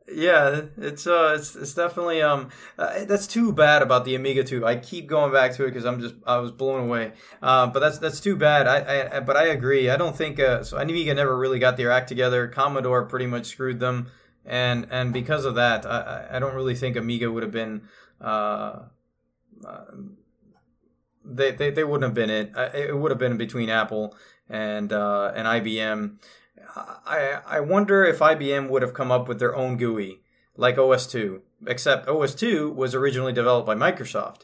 yeah, it's uh, it's it's definitely um, uh, that's too bad about the Amiga 2. I keep going back to it because I'm just I was blown away. Uh, but that's that's too bad. I, I but I agree. I don't think uh, so. Amiga never really got their act together. Commodore pretty much screwed them, and and because of that, I I- don't really think Amiga would have been. Uh, uh, they, they, they wouldn't have been it. It would have been between Apple and uh, and IBM. I I wonder if IBM would have come up with their own GUI like OS2, except OS2 was originally developed by Microsoft,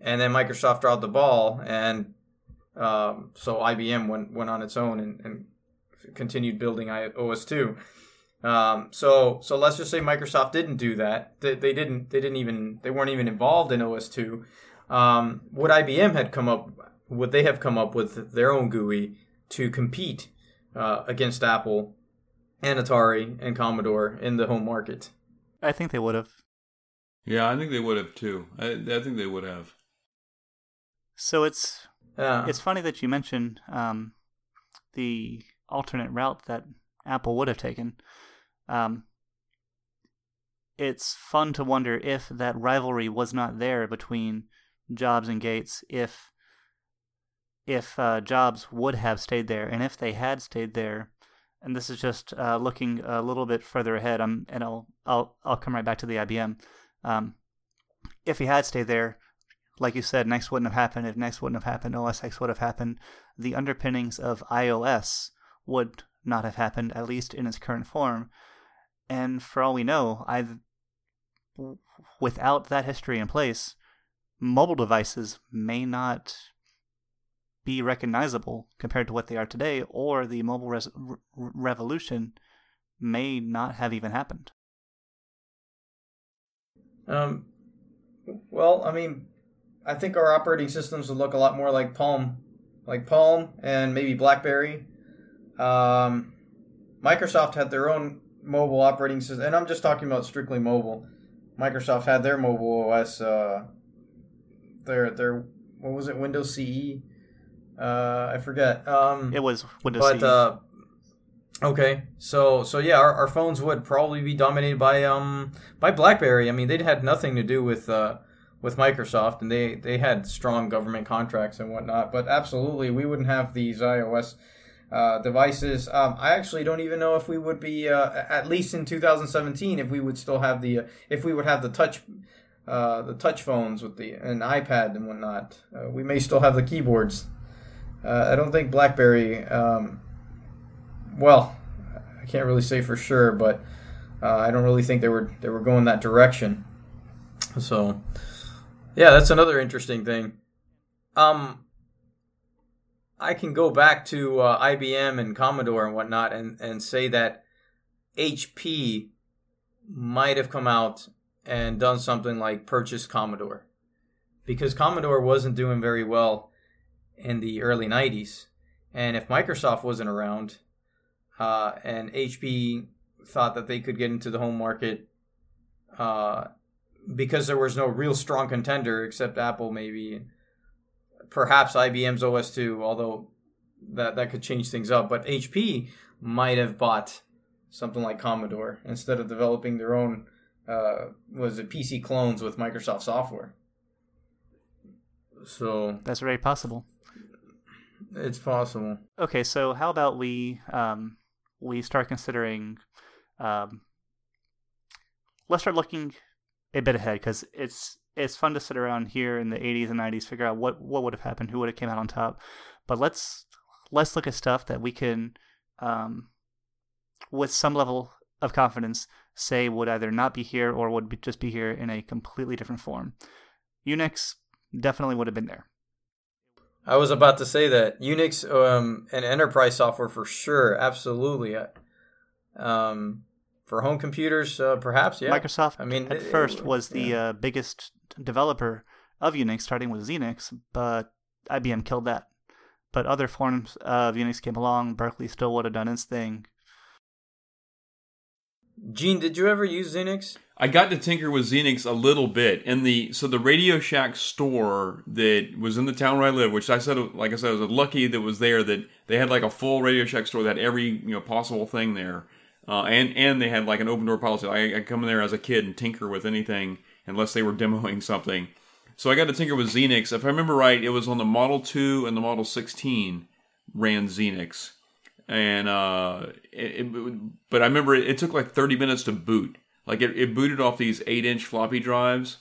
and then Microsoft dropped the ball, and um, so IBM went went on its own and, and continued building OS2. Um, so so let's just say Microsoft didn't do that. They, they didn't they didn't even they weren't even involved in OS2. Um, would IBM had come up would they have come up with their own GUI to compete uh, against Apple and Atari and Commodore in the home market? I think they would have. yeah i think they would have too i, I think they would have So it's Yeah, it's funny that you mentioned um, the alternate route that Apple would have taken. Um, it's fun to wonder if that rivalry was not there between Jobs and Gates, if if uh, Jobs would have stayed there, and if they had stayed there, and this is just uh, looking a little bit further ahead. Um, and I'll I'll I'll come right back to the IBM. Um, if he had stayed there, like you said, Next wouldn't have happened. If Next wouldn't have happened, OS X would have happened. The underpinnings of iOS would not have happened, at least in its current form. And for all we know, I without that history in place, mobile devices may not be recognizable compared to what they are today, or the mobile res- revolution may not have even happened. Um, well, I mean, I think our operating systems would look a lot more like Palm, like Palm and maybe BlackBerry. Um, Microsoft had their own mobile operating system, and I'm just talking about strictly mobile. Microsoft had their mobile OS, uh, their their what was it, Windows CE? Uh, I forget. Um, it was Windows but. Uh, okay, so so yeah, our, our phones would probably be dominated by um by BlackBerry. I mean, they'd had nothing to do with uh, with Microsoft, and they they had strong government contracts and whatnot. But absolutely, we wouldn't have these iOS uh, devices. Um, I actually don't even know if we would be uh, at least in 2017 if we would still have the uh, if we would have the touch uh, the touch phones with the an iPad and whatnot. Uh, we may still have the keyboards. Uh, I don't think BlackBerry. Um, well, I can't really say for sure, but I don't really think they were they were going that direction. So, yeah, that's another interesting thing. Um, I can go back to uh, IBM and Commodore and whatnot and, and say that HP might have come out and done something like purchase Commodore because Commodore wasn't doing very well in the early 90s. And if Microsoft wasn't around uh, and HP thought that they could get into the home market uh, because there was no real strong contender except Apple, maybe perhaps IBM's OS2, although that that could change things up. But HP might have bought something like Commodore instead of developing their own uh, was it PC clones with Microsoft software. So that's very possible. It's possible. Okay, so how about we um, we start considering? Um, let's start looking a bit ahead because it's it's fun to sit around here in the 80s and 90s figure out what what would have happened who would have came out on top but let's let's look at stuff that we can um, with some level of confidence say would either not be here or would be, just be here in a completely different form unix definitely would have been there i was about to say that unix um, and enterprise software for sure absolutely um, for home computers, uh, perhaps, yeah. Microsoft, I mean, at it, first was the yeah. uh, biggest developer of Unix, starting with Xenix, but IBM killed that. But other forms of Unix came along. Berkeley still would have done its thing. Gene, did you ever use Xenix? I got to tinker with Xenix a little bit, and the so the Radio Shack store that was in the town where I live, which I said, like I said, I was lucky that was there. That they had like a full Radio Shack store that had every you know possible thing there, uh, and and they had like an open door policy. I, I come in there as a kid and tinker with anything unless they were (laughs) demoing something. So I got to tinker with Xenix. If I remember right, it was on the Model 2 and the Model 16 ran Xenix. And uh, it, it, but I remember it, it, took like 30 minutes to boot. Like it, it booted off these eight inch floppy drives,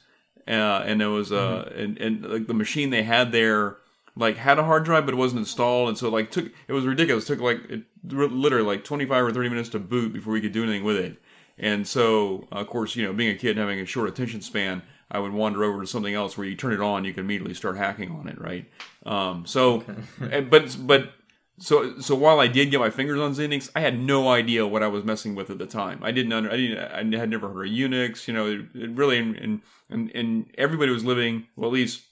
uh, and there was uh, mm-hmm. and and like the machine they had there like had a hard drive, but it wasn't installed, and so like took it was ridiculous. It took like it, literally like 25 or 30 minutes to boot before we could do anything with it. And so, of course, you know, being a kid having a short attention span, I would wander over to something else where you turn it on, you can immediately start hacking on it, right? Um, so, but but so so while I did get my fingers on Xenix, I had no idea what I was messing with at the time. I didn't under, I didn't I had never heard of Unix. You know, it, really and, and and everybody was living well at least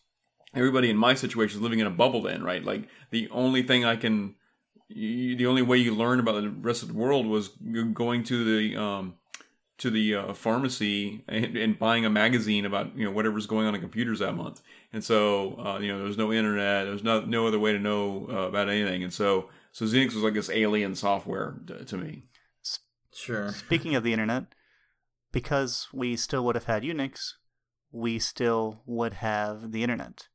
everybody in my situation is living in a bubble then, right? Like the only thing I can you, the only way you learn about the rest of the world was going to the um, to the uh, pharmacy and, and, buying a magazine about you know whatever's going on in computers that month. And so uh, you know there was no internet, there was no no other way to know uh, about anything. And so so Xenix was like this alien software to, to me. Sure. Speaking of the internet, because we still would have had Unix, we still would have the internet.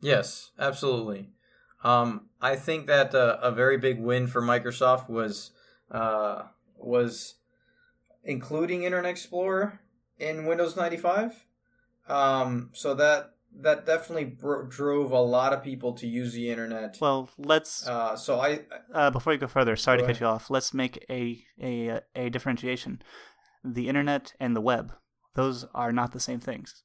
Yes, absolutely. Um, I think that uh, a very big win for Microsoft was uh, was including Internet Explorer in Windows 95. Um, so that that definitely bro- drove a lot of people to use the internet. Well, let's. Uh, so I Uh, before you go further, sorry Go to cut ahead. you off. Let's make a, a a differentiation. The internet and the web; those are not the same things.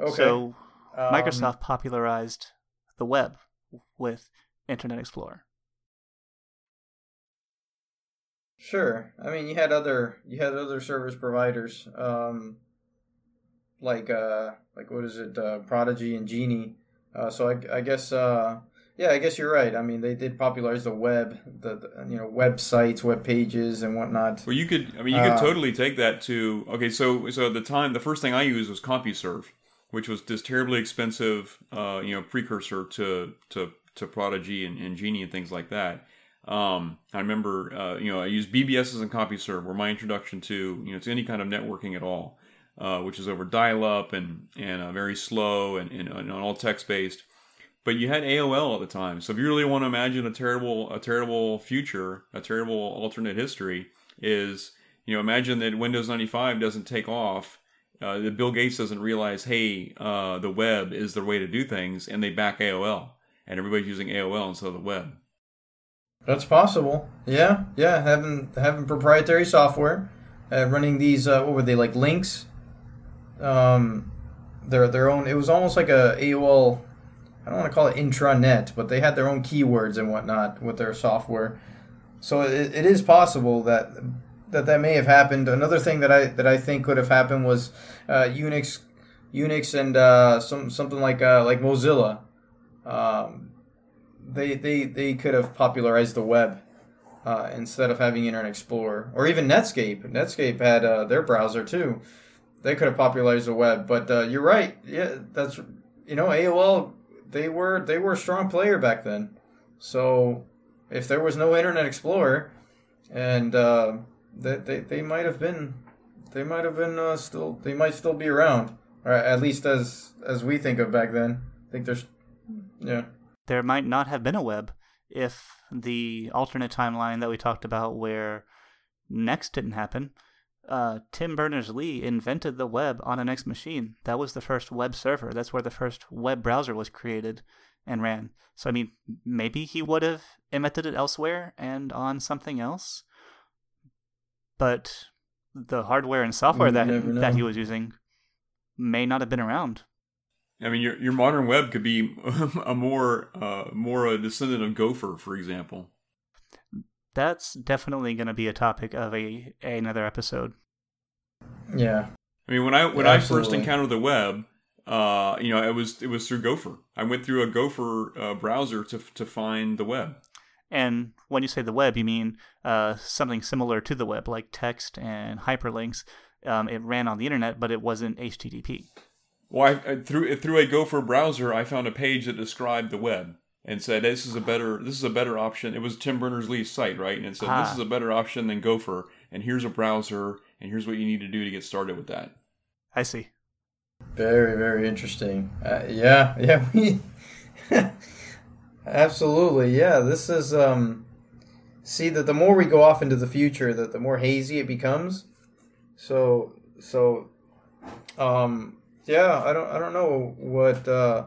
okay. So um, Microsoft popularized the web with Internet Explorer. Sure. I mean, you had other you had other service providers, um, like uh, like what is it, uh, Prodigy and Genie. Uh, so I, I guess uh, yeah, I guess you're right. I mean, they did popularize the web, the, the you know websites, web pages, and whatnot. Well, you could. I mean, you could Uh, totally take that to. Okay, so so at the time, the first thing I used was CompuServe, which was this terribly expensive, uh, you know, precursor to to to Prodigy and, and Genie and things like that. Um, I remember, uh, you know, I used BBSs and CompuServe were my introduction to you know to any kind of networking at all, uh, which is over dial-up and and uh, very slow and, and, and all text-based. But you had AOL at the time, so if you really want to imagine a terrible a terrible future, a terrible alternate history, is you know imagine that Windows 95 doesn't take off. Uh, that Bill Gates doesn't realize, hey, uh, the web is the way to do things, and they back AOL, and everybody's using AOL instead of the web. That's possible. Yeah, yeah. Having having proprietary software, uh, running these uh, what were they like links? Um, their their own. It was almost like a AOL. I don't want to call it intranet, but they had their own keywords and whatnot with their software. So it, it is possible that that that may have happened. Another thing that I that I think could have happened was uh, Unix, Unix and uh, some something like uh, like Mozilla. Um, they they they could have popularized the web uh, instead of having Internet Explorer or even Netscape. Netscape had uh, their browser too. They could have popularized the web, but uh, you're right. Yeah, that's you know AOL. They were they were a strong player back then. So if there was no Internet Explorer, and uh, they, they they might have been they might have been uh, still they might still be around, or at least as as we think of back then. I think there's yeah. There might not have been a web if the alternate timeline that we talked about, where Next didn't happen. Uh, Tim Berners Lee invented the web on a Next machine. That was the first web server. That's where the first web browser was created and ran. So, I mean, maybe he would have invented it elsewhere and on something else. But the hardware and software that, that he was using may not have been around. I mean, your your modern web could be (laughs) a more uh, more a descendant of Gopher, for example. That's definitely going to be a topic of a another episode. Yeah. I mean, when I when Yeah, I first encountered the web, uh, you know, it was it was through Gopher. I went through a Gopher uh, browser to to find the web. And when you say the web, you mean uh, something similar to the web, like text and hyperlinks. Um, it ran on the internet, but it wasn't HTTP. Well, I, I, through through a Gopher browser, I found a page that described the web and said this is a better this is a better option. It was Tim Berners Lee's site, right? And it said Ah. this is a better option than Gopher, and here's a browser, and here's what you need to do to get started with that. I see. Very, very interesting. Uh, yeah, (laughs) yeah, we (laughs) absolutely. Yeah, this is um. See that the more we go off into the future, that the more hazy it becomes. So, so, um, yeah, I don't, I don't know what uh,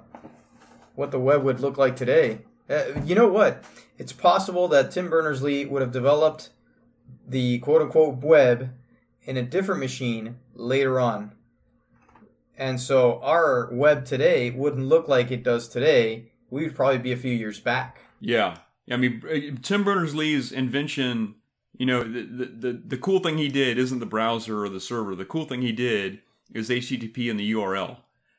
what the web would look like today. Uh, you know what? It's possible that Tim Berners Lee would have developed the quote unquote web in a different machine later on. And so our web today wouldn't look like it does today. We would probably be a few years back. Yeah, I mean, uh, Tim Berners Lee's invention. You know, the, the the the cool thing he did isn't the browser or the server. The cool thing he did is HTTP and the URL,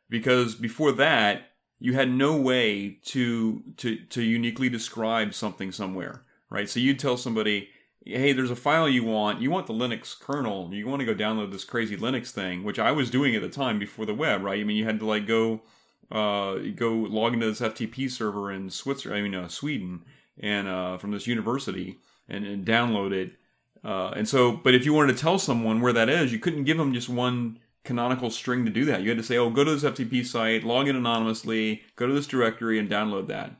because before that you had no way to to to uniquely describe something somewhere, right? So you'd tell somebody, "Hey, there's a file you want. You want the Linux kernel. You want to go download this crazy Linux thing," which I was doing at the time before the web, right? I mean, you had to like go uh, go log into this FTP server in Switzerland, I mean, uh, Sweden, and uh, from this university and, and download it. Uh, and so, but if you wanted to tell someone where that is, you couldn't give them just one canonical string to do that. You had to say, "Oh, go to this FTP site, log in anonymously, go to this directory, and download that."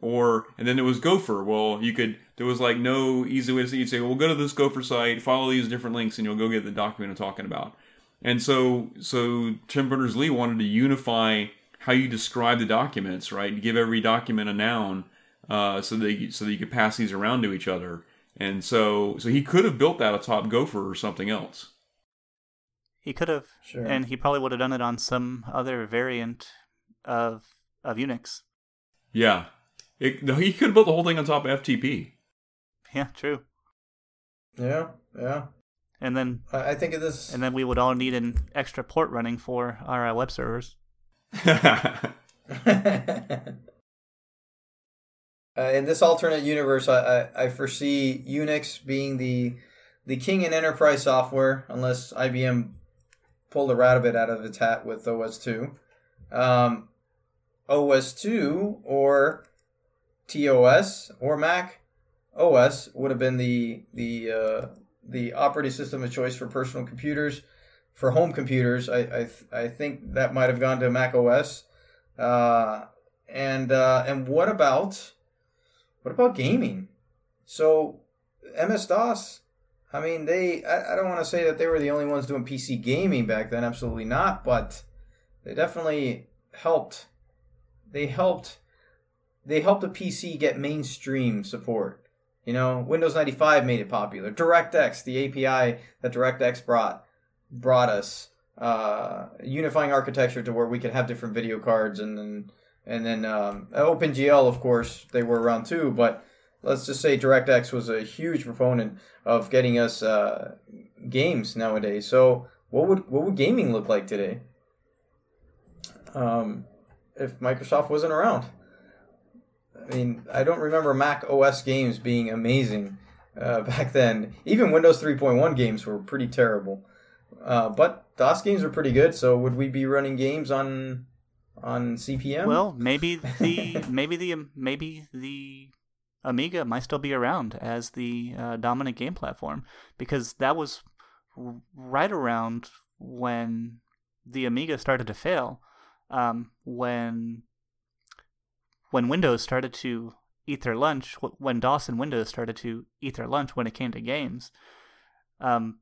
Or and then there was Gopher. Well, you could there was like no easy way to say you'd say, "Well, go to this Gopher site, follow these different links, and you'll go get the document I'm talking about." And so, so Tim Berners Lee wanted to unify how you describe the documents, right? Give every document a noun, uh, so that you, so that you could pass these around to each other. And so, so he could have built that atop Gopher or something else. He could have, Sure. and he probably would have done it on some other variant of of Unix. Yeah, it, no, he could have built the whole thing on top of FTP. Yeah, true. Yeah, yeah. And then I, I think of this. and then we would all need an extra port running for our uh, web servers. (laughs) (laughs) Uh, in this alternate universe, I, I, I foresee Unix being the the king in enterprise software, unless IBM pulled a rabbit out of its hat with OS2. Um, OS2 or TOS or Mac OS would have been the the uh, the operating system of choice for personal computers. For home computers, I I, th- I think that might have gone to Mac OS. Uh, and uh, and what about what about gaming? So MS DOS. I mean, they. I, I don't want to say that they were the only ones doing PC gaming back then. Absolutely not. But they definitely helped. They helped. They helped the PC get mainstream support. You know, Windows 95 made it popular. DirectX, the API that DirectX brought, brought us uh, unifying architecture to where we could have different video cards and then and then um, OpenGL, of course, they were around too. But let's just say DirectX was a huge proponent of getting us uh, games nowadays. So what would what would gaming look like today um, if Microsoft wasn't around? I mean, I don't remember Mac OS games being amazing uh, (laughs) back then. Even Windows 3.1 games were pretty terrible. Uh, but DOS games were pretty good. So would we be running games on on CPM? Well, (laughs) maybe the maybe the maybe the Amiga might still be around as the uh, dominant game platform because that was right around when the Amiga started to fail. Um, when when Windows started to eat their lunch, when DOS and Windows started to eat their lunch when it came to games, um,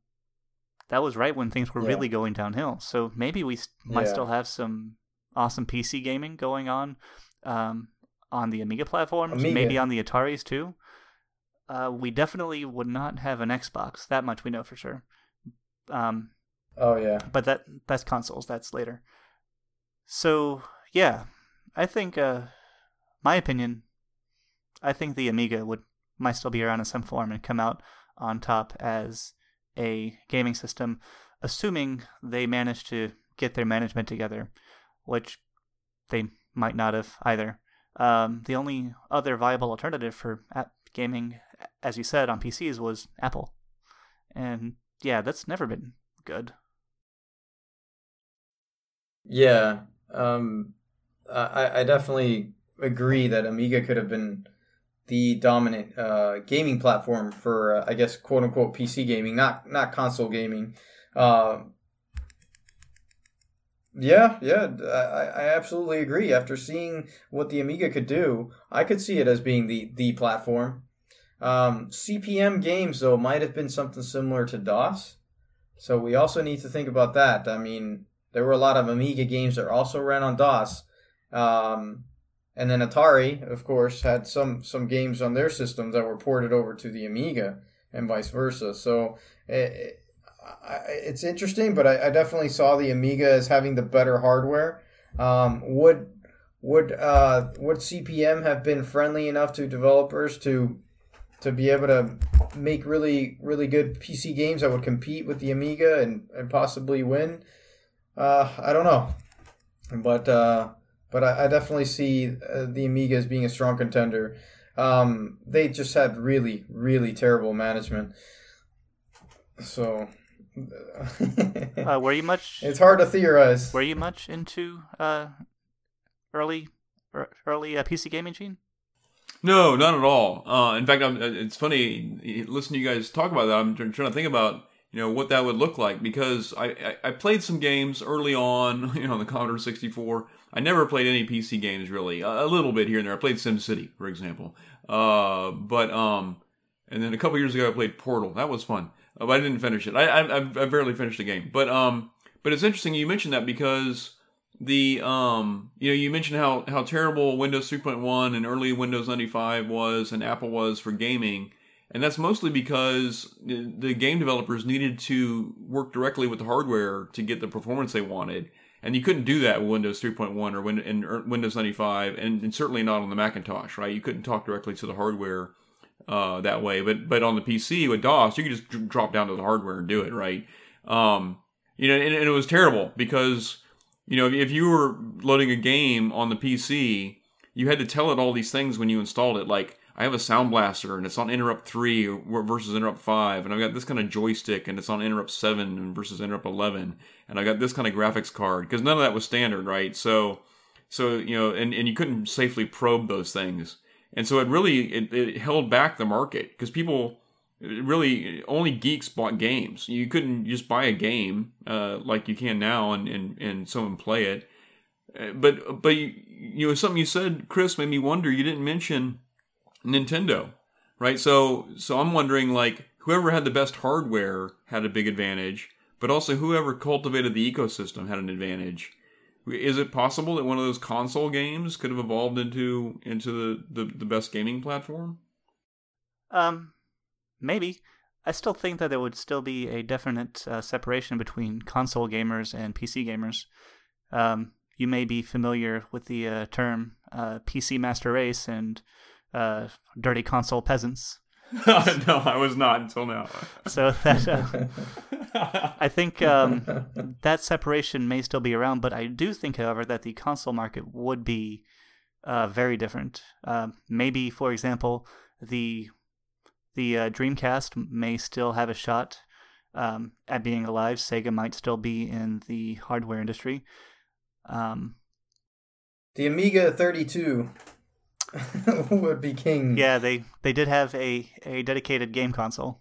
that was right when things were Yeah. really going downhill. So maybe we s might Yeah. still have some awesome PC gaming going on um, on the Amiga platforms, Amiga. maybe on the Ataris too. Uh, we definitely would not have an Xbox. That much we know for sure. Um, oh yeah. but that that's consoles. That's later. So yeah, I think uh, my opinion. I think the Amiga would might still be around in some form and come out on top as a gaming system, assuming they manage to get their management together, which they might not have either. Um, the only other viable alternative for app gaming, as you said, on PCs was Apple, and yeah, that's never been good. Yeah, um, I, I definitely agree that Amiga could have been the dominant uh, gaming platform for, uh, I guess, quote unquote PC gaming, not not console gaming. Uh, yeah, yeah, I, I absolutely agree. After seeing what the Amiga could do, I could see it as being the the platform. Um, CPM games though might have been something similar to DOS, so we also need to think about that. I mean, there were a lot of Amiga games that also ran on DOS. Um, and then Atari, of course, had some, some games on their systems that were ported over to the Amiga and vice versa. So it, it's interesting, but I, I, definitely saw the Amiga as having the better hardware. Um, would would uh, would CPM have been friendly enough to developers to to be able to make really really good PC games that would compete with the Amiga and, and possibly win? Uh, I don't know, but uh, but I, I, definitely see uh, the Amiga as being a strong contender. Um, they just had really really terrible management, so (laughs) uh, were you much? It's hard to theorize. Were you much into uh, early early uh, PC gaming, Gene? No, not at all. Uh, in fact, I'm, it's funny listening to you guys talk about that. I'm trying to think about you know what that would look like because I, I, I played some games early on, (laughs) you know, on the Commodore 64. I never played any PC games really. A, a little bit here and there. I played SimCity, for example. Uh, but um, and then a couple years ago I played Portal. That was fun, but I didn't finish it. I I, I barely finished the game. But um, but it's interesting you mentioned that because the um you know you mentioned how how terrible Windows 3.1 and early Windows 95 was and Apple was for gaming and that's mostly because the game developers needed to work directly with the hardware to get the performance they wanted and you couldn't do that with Windows 3.1 or Win- in Windows 95 and, and, certainly not on the Macintosh right you couldn't talk directly to the hardware uh, that way but but on the PC with DOS you could just drop down to the hardware and do it right um, you know and, and it was terrible because you know, if you were loading a game on the PC, you had to tell it all these things when you installed it. Like, I have a Sound Blaster and it's on Interrupt 3 versus Interrupt 5, and I've got this kind of joystick and it's on Interrupt 7 versus Interrupt 11, and I've got this kind of graphics card because none of that was standard, right? So, so you know, and, and you couldn't safely probe those things, and so it really it, it held back the market because people really only geeks bought games. You couldn't just buy a game uh, like you can now and, and, and someone play it. Uh, but but you, you know something you said, Chris, made me wonder. You didn't mention Nintendo, right? So so I'm wondering like whoever had the best hardware had a big advantage, but also whoever cultivated the ecosystem had an advantage. Is it possible that one of those console games could have evolved into into the, the, the best gaming platform? Um, maybe. I still think that there would still be a definite uh, separation between console gamers and PC gamers. Um, you may be familiar with the uh, term uh, PC master race and uh, dirty console peasants. (laughs) no, I was not until now. (laughs) so that uh, I think um, that separation may still be around, but I do think, however, that the console market would be uh, very different. maybe, for example, the the uh, Dreamcast may still have a shot um, at being alive. Sega might still be in the hardware industry. Um, the Amiga 32 (laughs) would be king. Yeah, they, they did have a, a dedicated game console.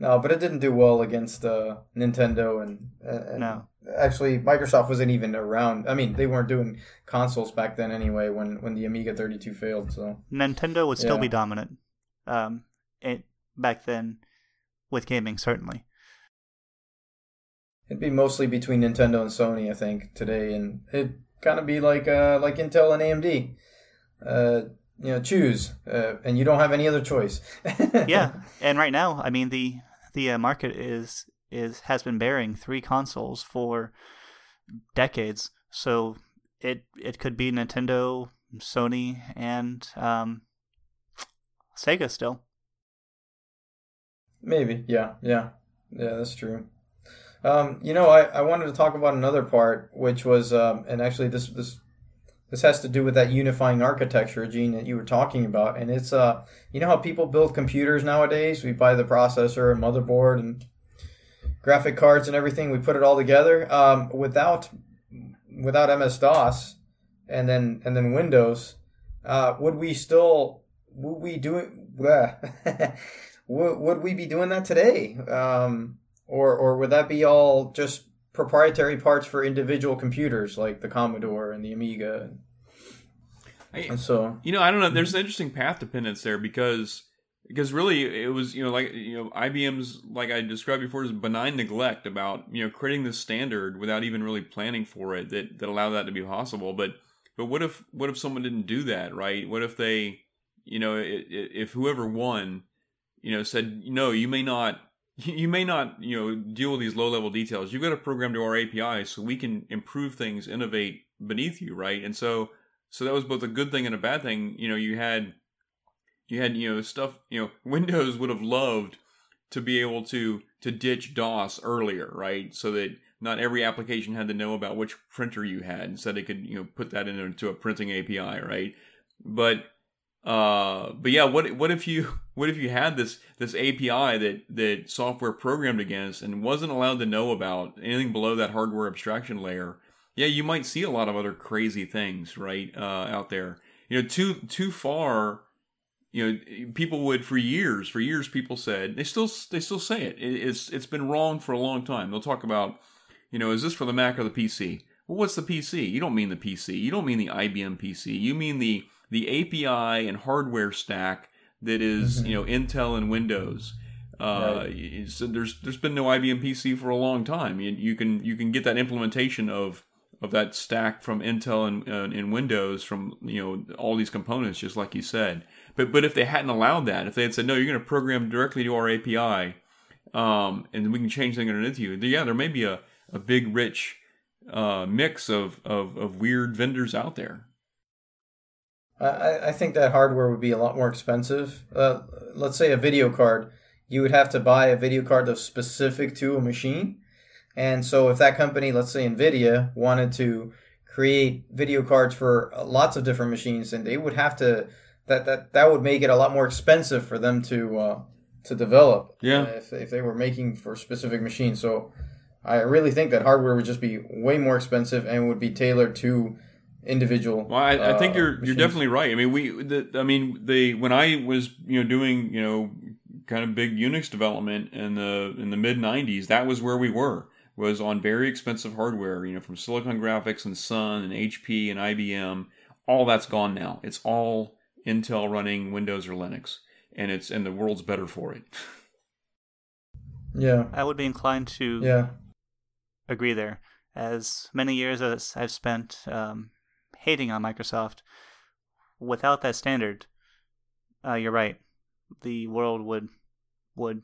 No, but it didn't do well against uh, Nintendo and, and no. Actually, Microsoft wasn't even around. I mean, they weren't doing consoles back then anyway. When when the Amiga 32 failed, so Nintendo would still yeah. be dominant. Um, it back then with gaming certainly. It'd be mostly between Nintendo and Sony, I think, today, and it'd kind of be like uh, like Intel and AMD. Uh, you know, choose, uh, and you don't have any other choice. (laughs) yeah, and right now, I mean the the uh, market is is has been bearing three consoles for decades, so it it could be Nintendo, Sony, and um, Sega still. Maybe, yeah, yeah, yeah. That's true. Um, you know, I, I wanted to talk about another part, which was, um, and actually this this this has to do with that unifying architecture, Gene, that you were talking about. And it's, uh, you know how people build computers nowadays? We buy the processor and motherboard and graphic cards and everything. We put it all together. Um, without without MS DOS and then and then Windows, uh, would we still would we do it? (laughs) would, would we be doing that today? Um, or, or would that be all just proprietary parts for individual computers like the Commodore and the Amiga? And so, you know, I don't know. There's mm-hmm. an interesting path dependence there because because really it was you know like you know IBM's like I described before is benign neglect about you know creating this standard without even really planning for it that that allowed that to be possible. But but what if what if someone didn't do that right? What if they you know if whoever won you know, said, no, you may not, you may not, you know, deal with these low level details. You've got to program to our API so we can improve things, innovate beneath you, right? And so, so that was both a good thing and a bad thing. You know, you had, you had, you know, stuff, you know, (laughs) Windows would have loved to be able to, to ditch DOS earlier, right? So that not every application had to know about which printer you had, and so they could, you know, put that into a printing API, right? But, uh, but yeah, what what if you (laughs) what if you had this this API that that software programmed against and wasn't allowed to know about anything below that hardware abstraction layer? Yeah, you might see a lot of other crazy things right uh, out there. you know, too too far. You know, people would for years, for years, people said they still they still say it. it it's it's been wrong for a long time. They'll talk about, you know, is this for the Mac or the PC? Well, what's the PC? You don't mean the PC. You don't mean the IBM PC. You mean the the API and hardware stack that is, you know Intel and Windows. Uh, Right. so there's there's been no IBM PC for a long time. You, you can you can get that implementation of of that stack from Intel and uh, in Windows from you know all these components, just like you said. But but if they hadn't allowed that, if they had said no, you're going to program directly to our API, um, and we can change things underneath you, yeah, there may be a, a big rich uh, mix of, of of weird vendors out there. I, I think that hardware would be a lot more expensive. Uh, let's say a video card. You would have to buy a video card that's specific to a machine. And so if that company, let's say Nvidia, wanted to create video cards for lots of different machines, then they would have to that that that would make it a lot more expensive for them to uh, to develop. Yeah. uh, if if they were making for specific machines. So I really think that hardware would just be way more expensive and would be tailored to individual. Well, I, I think uh, you're you're definitely right. I mean, we, the, I mean, they when I was you know doing you know kind of big Unix development in the in the mid '90s, that was where we were was on very expensive hardware. You know, from Silicon Graphics and Sun and HP and IBM. All that's gone now. It's all Intel running Windows or Linux, and it's and the world's better for it. (laughs) Yeah. I would be inclined to Yeah. agree there. As many years as I've spent um, hating on Microsoft, without that standard, uh, you're right. The world would would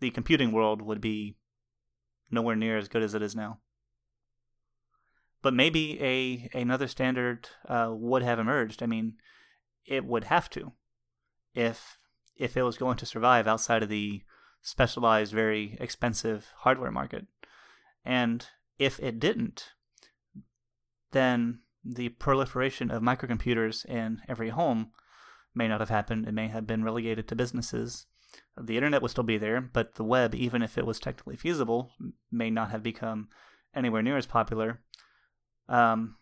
the computing world would be nowhere near as good as it is now. But maybe a another standard uh, would have emerged. I mean, it would have to, if if it was going to survive outside of the specialized, very expensive hardware market. And if it didn't, then the proliferation of microcomputers in every home may not have happened. It may have been relegated to businesses. The internet would still be there, but the web, even if it was technically feasible, may not have become anywhere near as popular. Um,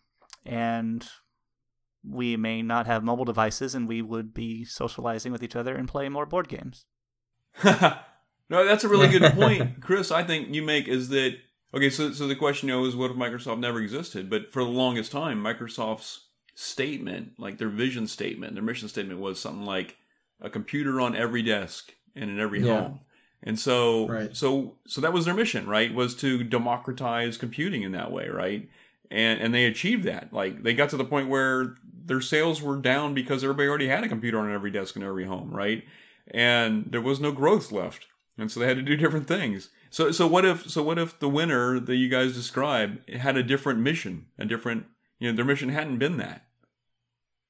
and we may not have mobile devices, and we would be socializing with each other and playing more board games. (laughs) no, that's a really good point, (laughs) Chris. I think you make is that okay. So, so the question you know, is what if Microsoft never existed? But for the longest time, Microsoft's statement, like their vision statement, their mission statement, was something like a computer on every desk and in every Yeah. home. And so, Right. so, so that was their mission, right? Was to democratize computing in that way, right? And and they achieved that. Like they got to the point where their sales were down because everybody already had a computer on every desk in every home, right? And there was no growth left, and so they had to do (laughs) different things. So, so what if, so what if the winner that you guys described had a different mission, a different, you know, their mission hadn't been that.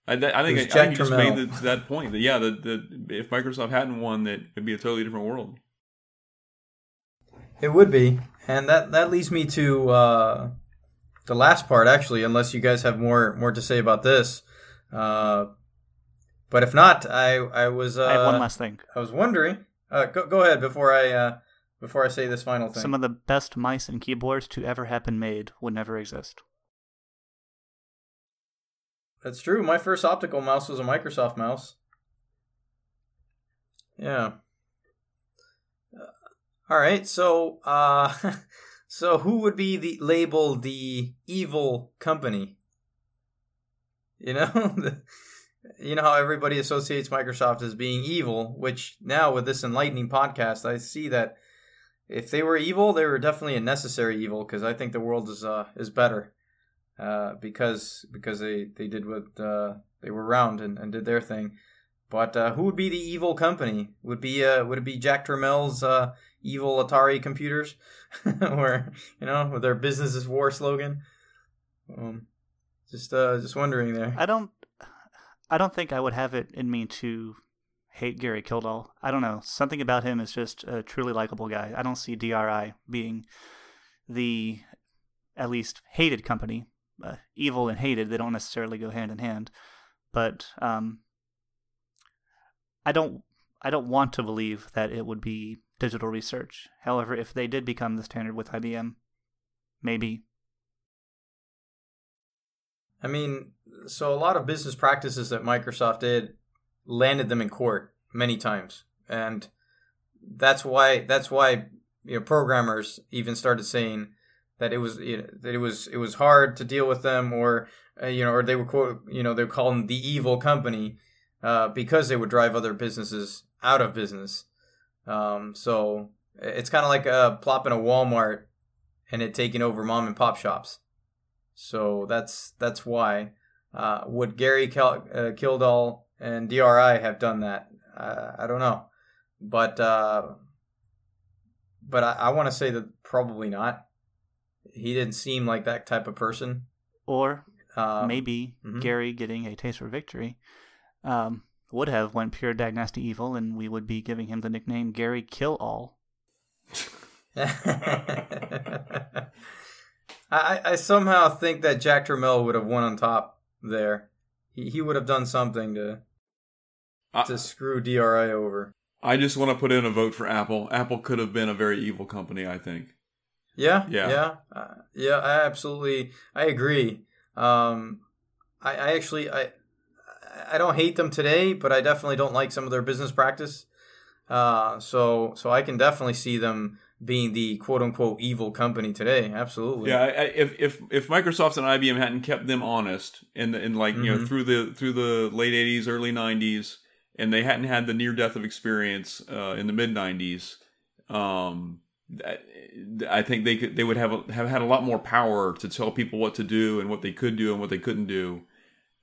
I, that- I think, It I, think you just made the, that point that yeah, that that if Microsoft hadn't won, that it'd be a totally different world. It would be, and that that leads me to uh, the last part, actually. Unless you guys have more more to say about this, uh, but if not, I I was uh, I have one last thing. I was wondering. Uh, go go ahead before I uh, before I say this final thing. Some of the best mice and keyboards to ever have been made would never exist. That's true. My first optical mouse was a Microsoft mouse. Yeah. Uh, all right. So, uh, (laughs) so who would be the label the evil company? You know, the, (laughs) you know how everybody associates Microsoft as being evil. Which now with this enlightening podcast, I see that if they were evil, they were definitely a necessary evil because I think the world is uh, is better uh, because because they, they did what uh, they were around and, and did their thing. But uh, who would be the evil company? Would be uh, would it be Jack Tramiel's uh, evil Atari computers, (laughs) or you know, with their "Business is War" slogan? Um, just uh, just wondering there. I don't I don't think I would have it in me to hate Gary Kildall. I don't know. Something about him is just a truly likable guy. I don't see DRI being the at least hated company. Uh, evil and hated, they don't necessarily go hand in hand. But um, I don't I don't want to believe that it would be digital research. However, if they did become the standard with IBM, maybe I mean, so a lot of business practices that Microsoft did landed them in court many times, and that's why that's why you know programmers even started saying that it was you know, that it was it was hard to deal with them, or uh, you know, or they were quote you know they would call them the evil company uh, because they would drive other businesses out of business. Um, so it's kind of like uh, plopping a Walmart and it taking over mom and pop shops. So that's that's why. Uh, would Gary uh, Kildall and DRI have done that? Uh, I don't know, but uh, but I, I want to say that probably not. He didn't seem like that type of person. Or Um, maybe mhm. Gary getting a taste for victory um, would have went pure Dynasty evil, and we would be giving him the nickname Gary Kill All. (laughs) I, I somehow think that Jack Tramiel would have won on top there. He, he would have done something to I, to screw DRI over. I just want to put in a vote for Apple. Apple could have been a very evil company, I think. Yeah, Yeah. yeah, uh, yeah. I absolutely, I agree. Um, I, I actually, I, I don't hate them today, but I definitely don't like some of their business practice. Uh, so, so I can definitely see them being the quote unquote evil company today. Absolutely. Yeah, I, I, if if if Microsoft and IBM hadn't kept them honest in in like you know Mhm. through the through the late '80s, early '90s, and they hadn't had the near death of experience uh, in the mid '90s, um, I think they could they would have have had a lot more power to tell people what to do and what they could do and what they couldn't do.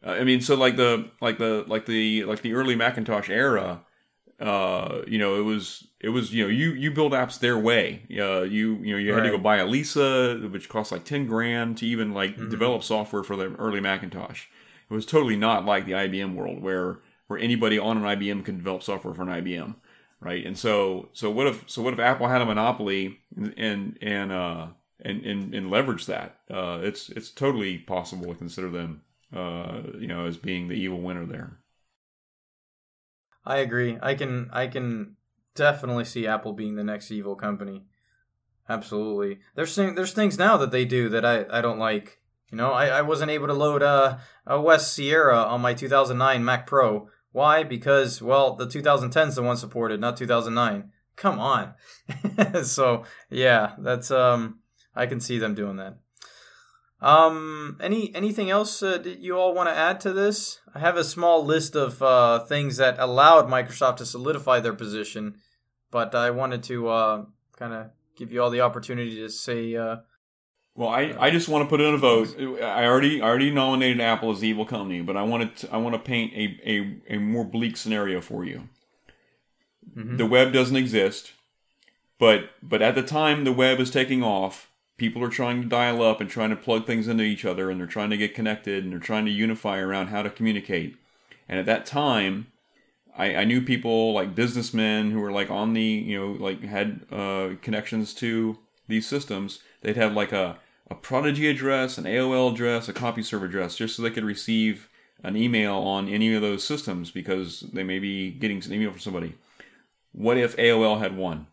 Uh, I mean, so like the like the like the like the early Macintosh era, uh, you know, it was it was you know you you build apps their way. Uh, you you know you had to go buy a Lisa, which cost like ten grand to even like Mhm. develop software for the early Macintosh. It was totally not like the IBM world where where anybody on an IBM can develop software for an IBM, right? And so so what if so what if Apple had a monopoly and and uh and and, and leverage that? Uh, it's it's totally possible to consider them uh you know as being the evil winner there. I agree. I can I can definitely see Apple being the next evil company. Absolutely. There's there's things now that they do that I, I don't like. You know, I, I wasn't able to load uh, macOS Sierra on my 2009 Mac Pro. Why? Because well, the 2010's the one supported, not 2009. Come on. (laughs) so yeah, that's um, I can see them doing that. Um, any anything else uh, that you all want to add to this? I have a small list of uh, things that allowed Microsoft to solidify their position, but I wanted to uh, kind of give you all the opportunity to say. Uh, Well, I, I just want to put in a vote. I already I already nominated Apple as the evil company, but I wanted to, I want to paint a, a, a more bleak scenario for you. mhm. The web doesn't exist, but but at the time the web is taking off, people are trying to dial up and trying to plug things into each other, and they're trying to get connected, and they're trying to unify around how to communicate. And at that time, I, I knew people like businessmen who were like on the you know like had uh, connections to these systems. They'd have like a a Prodigy address, an AOL address, a copy CompuServe address, just so they could receive an email on any of those systems because they may be getting an email from somebody. What if AOL had one?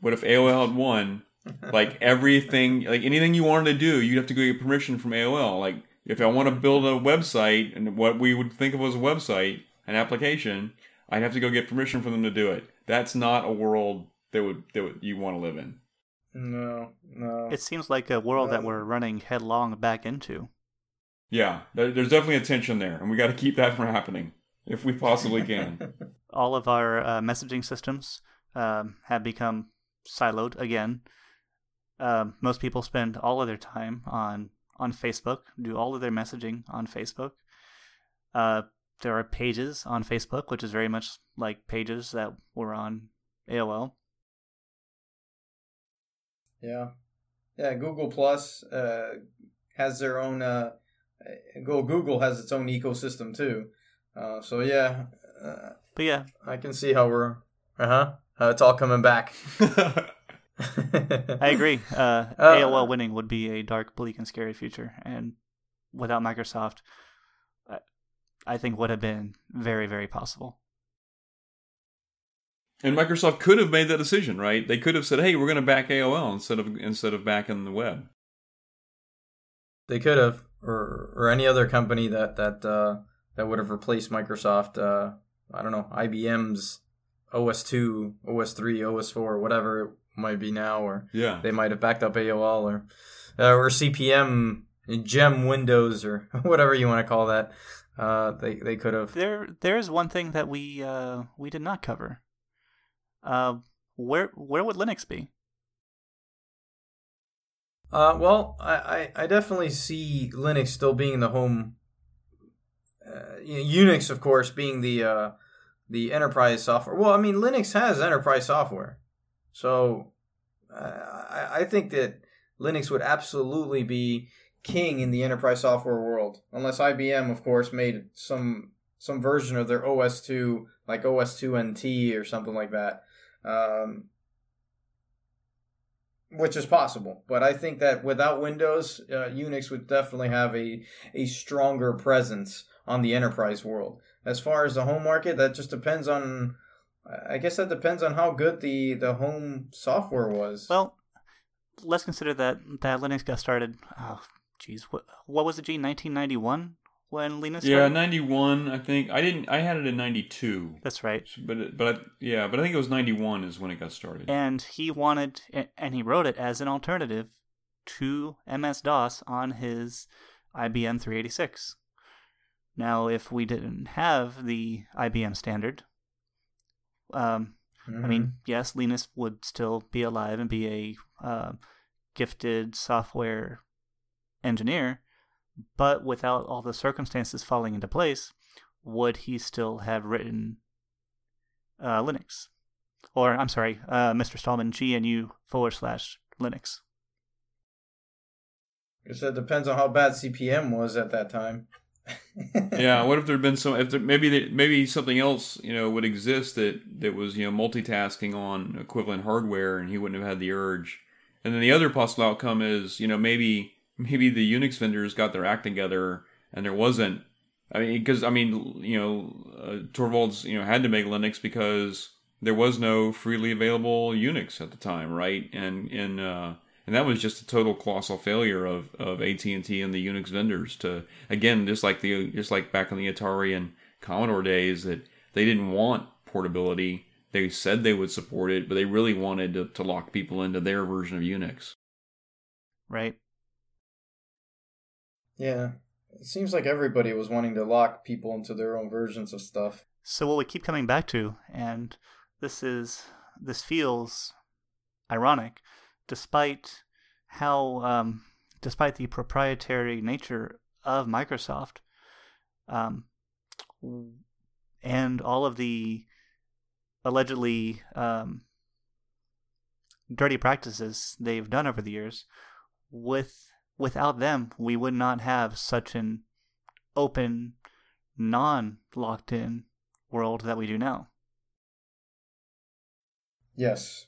What if AOL had one? (laughs) Like everything, like anything you wanted to do, you'd have to go get permission from AOL. Like if I want to build a website and what we would think of as a website, an application, I'd have to go get permission from them to do it. That's not a world that would that would, you want to live in. No, no. It seems like a world that Um, we're running headlong back into. Yeah, there's definitely a tension there, and we got to keep that from happening if we possibly can. (laughs) All of our uh, messaging systems um, have become siloed again. Um, most people spend all of their time on on Facebook, do all of their messaging on Facebook. Uh, there are pages on Facebook, which is very much like pages that were on AOL. Yeah, yeah. Google Plus uh, has their own. Uh, Go Google has its own ecosystem too. Uh, so yeah, uh, But yeah, I can see how we're. Uh huh. How it's all coming back. (laughs) (laughs) I agree. Uh, Uh, AOL winning would be a dark, bleak, and scary future, and without Microsoft, I, I think would have been very, very possible. And Microsoft could have made that decision, right? They could have said, "Hey, we're going to back AOL instead of instead of backing the web." They could have, or or any other company that that uh, that would have replaced Microsoft. Uh, I don't know IBM's OS two, OS three, OS four, whatever it might be now, or Yeah. they might have backed up AOL or uh, or CP/M, Gem Windows, or (laughs) whatever you want to call that. Uh, they they could have. There, there is one thing that we uh, we did not cover. Uh, where where would Linux be? Uh, well, I, I, I definitely see Linux still being the home. Uh, Unix, of course, being the uh, the enterprise software. Well, I mean, Linux has enterprise software, so uh, I, I think that Linux would absolutely be king in the enterprise software world, unless IBM, of course, made some some version of their OS two, like OS two NT or something like that. Um, which is possible. But I think that without Windows, uh, Unix would definitely have a a stronger presence on the enterprise world. As far as the home market, that just depends on. I guess that depends on how good the the home software was. Well, let's consider that that Linux got started. Oh, jeez, what what was it? Gene, nineteen ninety one when Linux. Yeah, ninety one. I think I didn't. I had it in ninety two. that's right. But it, but I, yeah, but I think it was ninety one is when it got started. And he wanted, and he wrote it as an alternative to MS DOS on his IBM 386. Now, if we didn't have the IBM standard, um, I mean, yes, Linus would still be alive and be a uh, gifted software engineer, but without all the circumstances falling into place, would he still have written uh, Linux? Or, I'm sorry, uh, Mr. Stallman, GNU forward slash Linux. I guess that depends on how bad CP/M was at that time. (laughs) yeah, what if there'd been some? If there, maybe there, maybe something else, you know, would exist that that was you know multitasking on equivalent hardware, and he wouldn't have had the urge. And then the other possible outcome is, you know, maybe maybe the Unix vendors got their act together, and there wasn't. I mean, because I mean, you know, uh, Torvalds, you know, had to make Linux because there was no freely available Unix at the time, right? And and uh, and that was just a total colossal failure of, of AT and T and the Unix vendors to again just like the just like back in the Atari and Commodore days that they didn't want portability. They said they would support it, but they really wanted to, to lock people into their version of Unix. Right. Yeah. It seems like everybody was wanting to lock people into their own versions of stuff. So what we keep coming back to, and this is this feels ironic, despite how um, despite the proprietary nature of Microsoft, um, and all of the allegedly um, dirty practices they've done over the years, with without them, we would not have such an open, non locked in world that we do now. Yes.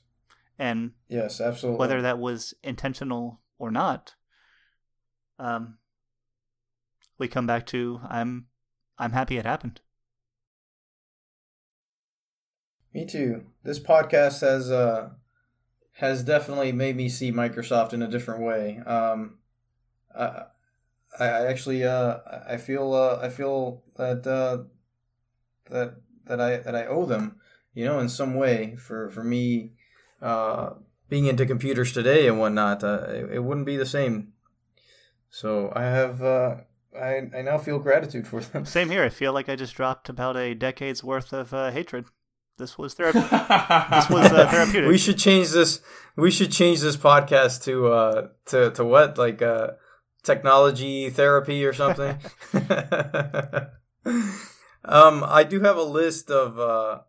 And Yes, absolutely. whether that was intentional or not, um, we come back to I'm I'm happy it happened. Me too. This podcast has uh has definitely made me see Microsoft in a different way. Um, I, I actually uh I feel uh I feel that uh that that I that I owe them, you know, in some way for for me uh being into computers today and whatnot. Uh, it, it wouldn't be the same. So I have uh I I now feel gratitude for them. Same here. I feel like I just dropped about a decade's worth of uh, hatred. This was therapy. (laughs) this was uh, therapeutic. We should change this. We should change this podcast to uh to to what like uh technology therapy or something. (laughs) um, I do have a list of uh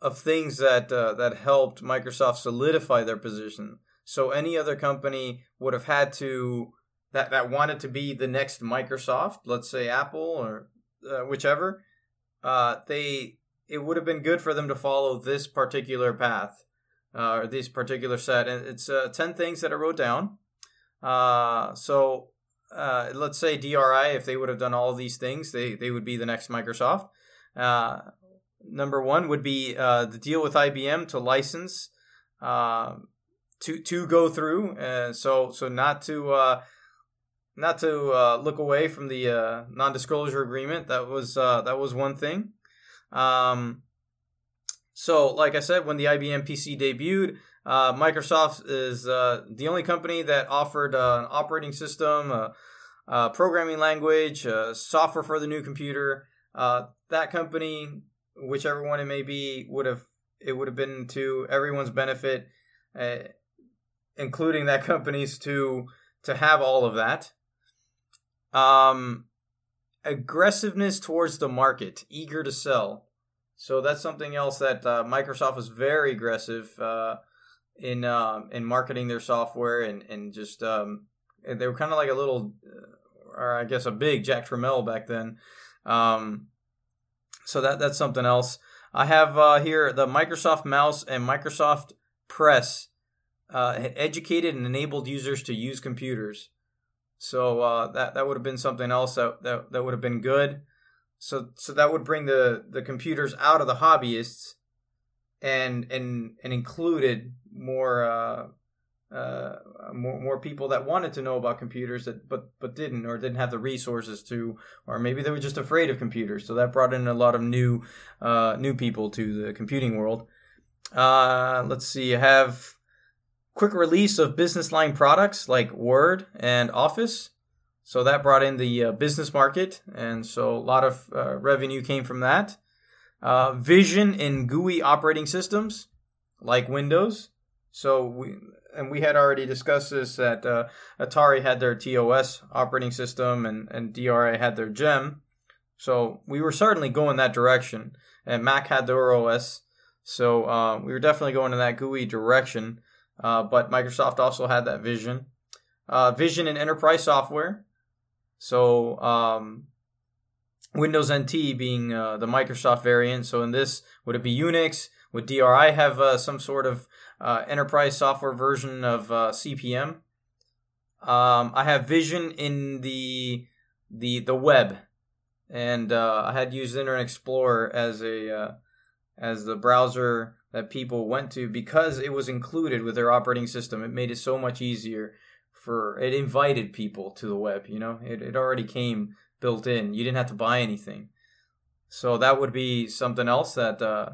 of things that uh, that helped Microsoft solidify their position. So any other company would have had to that that wanted to be the next Microsoft, let's say Apple or uh, whichever. Uh, they it would have been good for them to follow this particular path uh, or this particular set. And it's uh, 10 things that I wrote down. Uh, so uh, let's say DRI, if they would have done all these things, they, they would be the next Microsoft. Uh, number one would be uh, the deal with IBM to license to to go through. so so not to not to uh, look away from the uh, non-disclosure agreement. That was uh, that was one thing. Um, so, like I said, when the IBM PC debuted, uh, Microsoft is uh, the only company that offered uh, an operating system, a, a programming language, software for the new computer. that company, whichever one it may be, would have it would have been to everyone's benefit, including that (laughs) company's to to have all of that. Um, aggressiveness towards the market, eager to sell. So that's something else that uh, Microsoft is very aggressive uh, in uh, in marketing their software and and just um, they were kind of like a little, uh, or I guess a big Jack Tramiel back then. Um, so that that's something else. I have uh, here the Microsoft Mouse and Microsoft Press uh, educated and enabled users to use computers. So uh, that that would have been something else that, that that would have been good. So so that would bring the the computers out of the hobbyists and and and included more uh, uh, more more people that wanted to know about computers that but but didn't or didn't have the resources to or maybe they were just afraid of computers. So that brought in a lot of new uh, new people to the computing world. Uh, let's see, I have quick release of business line products like Word and Office. So that brought in the uh, business market, and so a lot of uh, revenue came from that. Uh, vision in GUI operating systems like Windows. So we and we had already discussed this that uh, Atari had their TOS operating system and and DRI had their GEM. So we were certainly going that direction, and Mac had their OS. So uh, we were definitely going in that GUI direction. Uh, but Microsoft also had that vision. Uh, vision in enterprise software. So um, Windows NT being uh, the Microsoft variant. So in this, would it be Unix? Would DRI have uh, some sort of uh, enterprise software version of CP/M? Um, I have Vision in the the the web, and I had used Internet Explorer as a as the browser that people went to because it was included with their operating system. It made it so much easier for it invited people to the web, you know. It it already came built in. You didn't have to buy anything. So that would be something else that uh,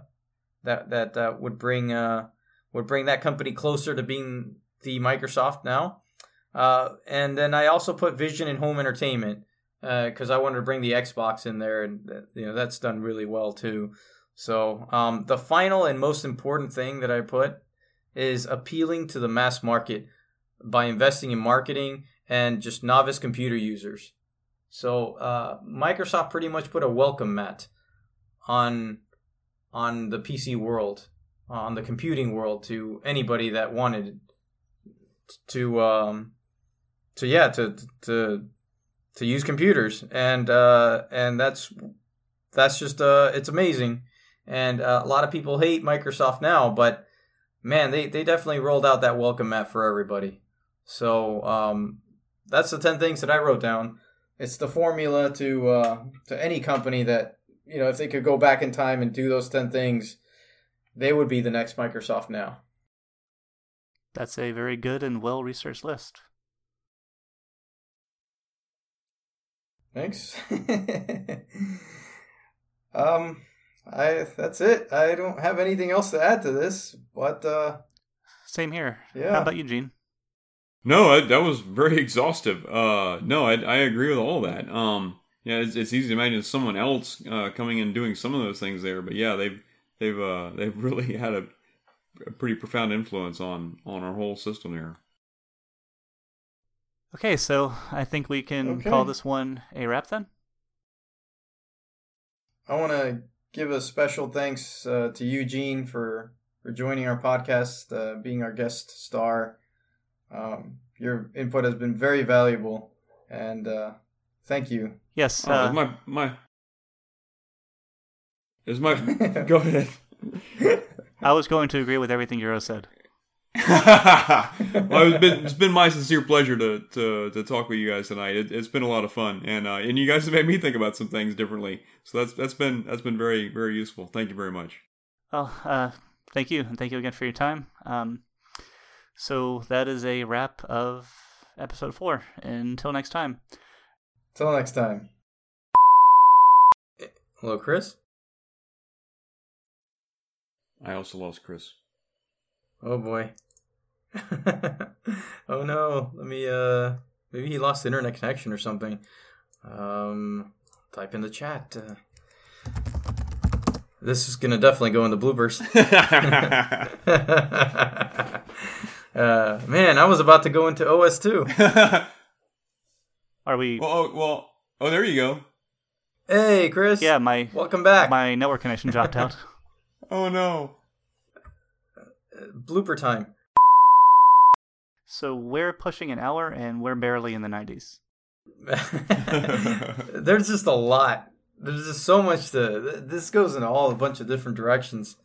that that uh, would bring uh, would bring that company closer to being the Microsoft now. Uh, and then I also put Vision in home entertainment because uh, I wanted to bring the Xbox in there, and you know that's done really well too. So um, the final and most important thing that I put is appealing to the mass market by investing in marketing and just novice computer users. So uh, Microsoft pretty much put a welcome mat on on the PC world, on the computing world to anybody that wanted to um, to yeah to to to use computers and uh, and that's that's just uh, it's amazing and uh, a lot of people hate Microsoft now, but man, they, they definitely rolled out that welcome mat for everybody. So um, that's the 10 things that I wrote down. It's the formula to uh, to any company that, you know, if they could go back in time and do those 10 things, they would be the next Microsoft now. That's a very good and well researched list. Thanks. (laughs) um, I that's it. I don't have anything else to add to this, but uh same here. Yeah. How about you, Gene? No, I, that was very exhaustive. Uh no, I I agree with all that. Um yeah, it's, it's easy to imagine someone else uh, coming and doing some of those things there, but yeah, they've they've uh (laughs) they've really had a, a pretty profound influence on on our whole system here. Okay, so I think we can okay. call this one a wrap then. I want to give a special thanks uh, to Eugene for for joining our podcast, uh, being our guest star. Um, your input has been very valuable, and uh, thank you. Yes, oh, uh, my my is my go ahead. I was going to agree with everything Euro said. (laughs) well, it's been it's been my sincere pleasure to to, to talk with you guys tonight. It, has been a lot of fun, and uh, and you guys have made me think about some things differently. So that's that's been that's been very very useful. Thank you very much. Well, uh, thank you, and thank you again for your time. Um, so that is a wrap of episode four. Until next time. Till next time. Hello, Chris. I also lost Chris. Oh boy. (laughs) oh no. Let me uh maybe he lost the internet connection or something. Um type in the chat. Uh, this is gonna definitely go in the bloopers. (laughs) (laughs) uh man, I was about to go into OS2. Are we? well, oh, well, oh, there you go. Hey Chris. Yeah, my Welcome back. my network connection dropped out. Oh no. Blooper time. So we're pushing an hour, and we're barely in the 90s. (laughs) (laughs) There's just a lot. There's just so much to. This goes in all a bunch of different directions.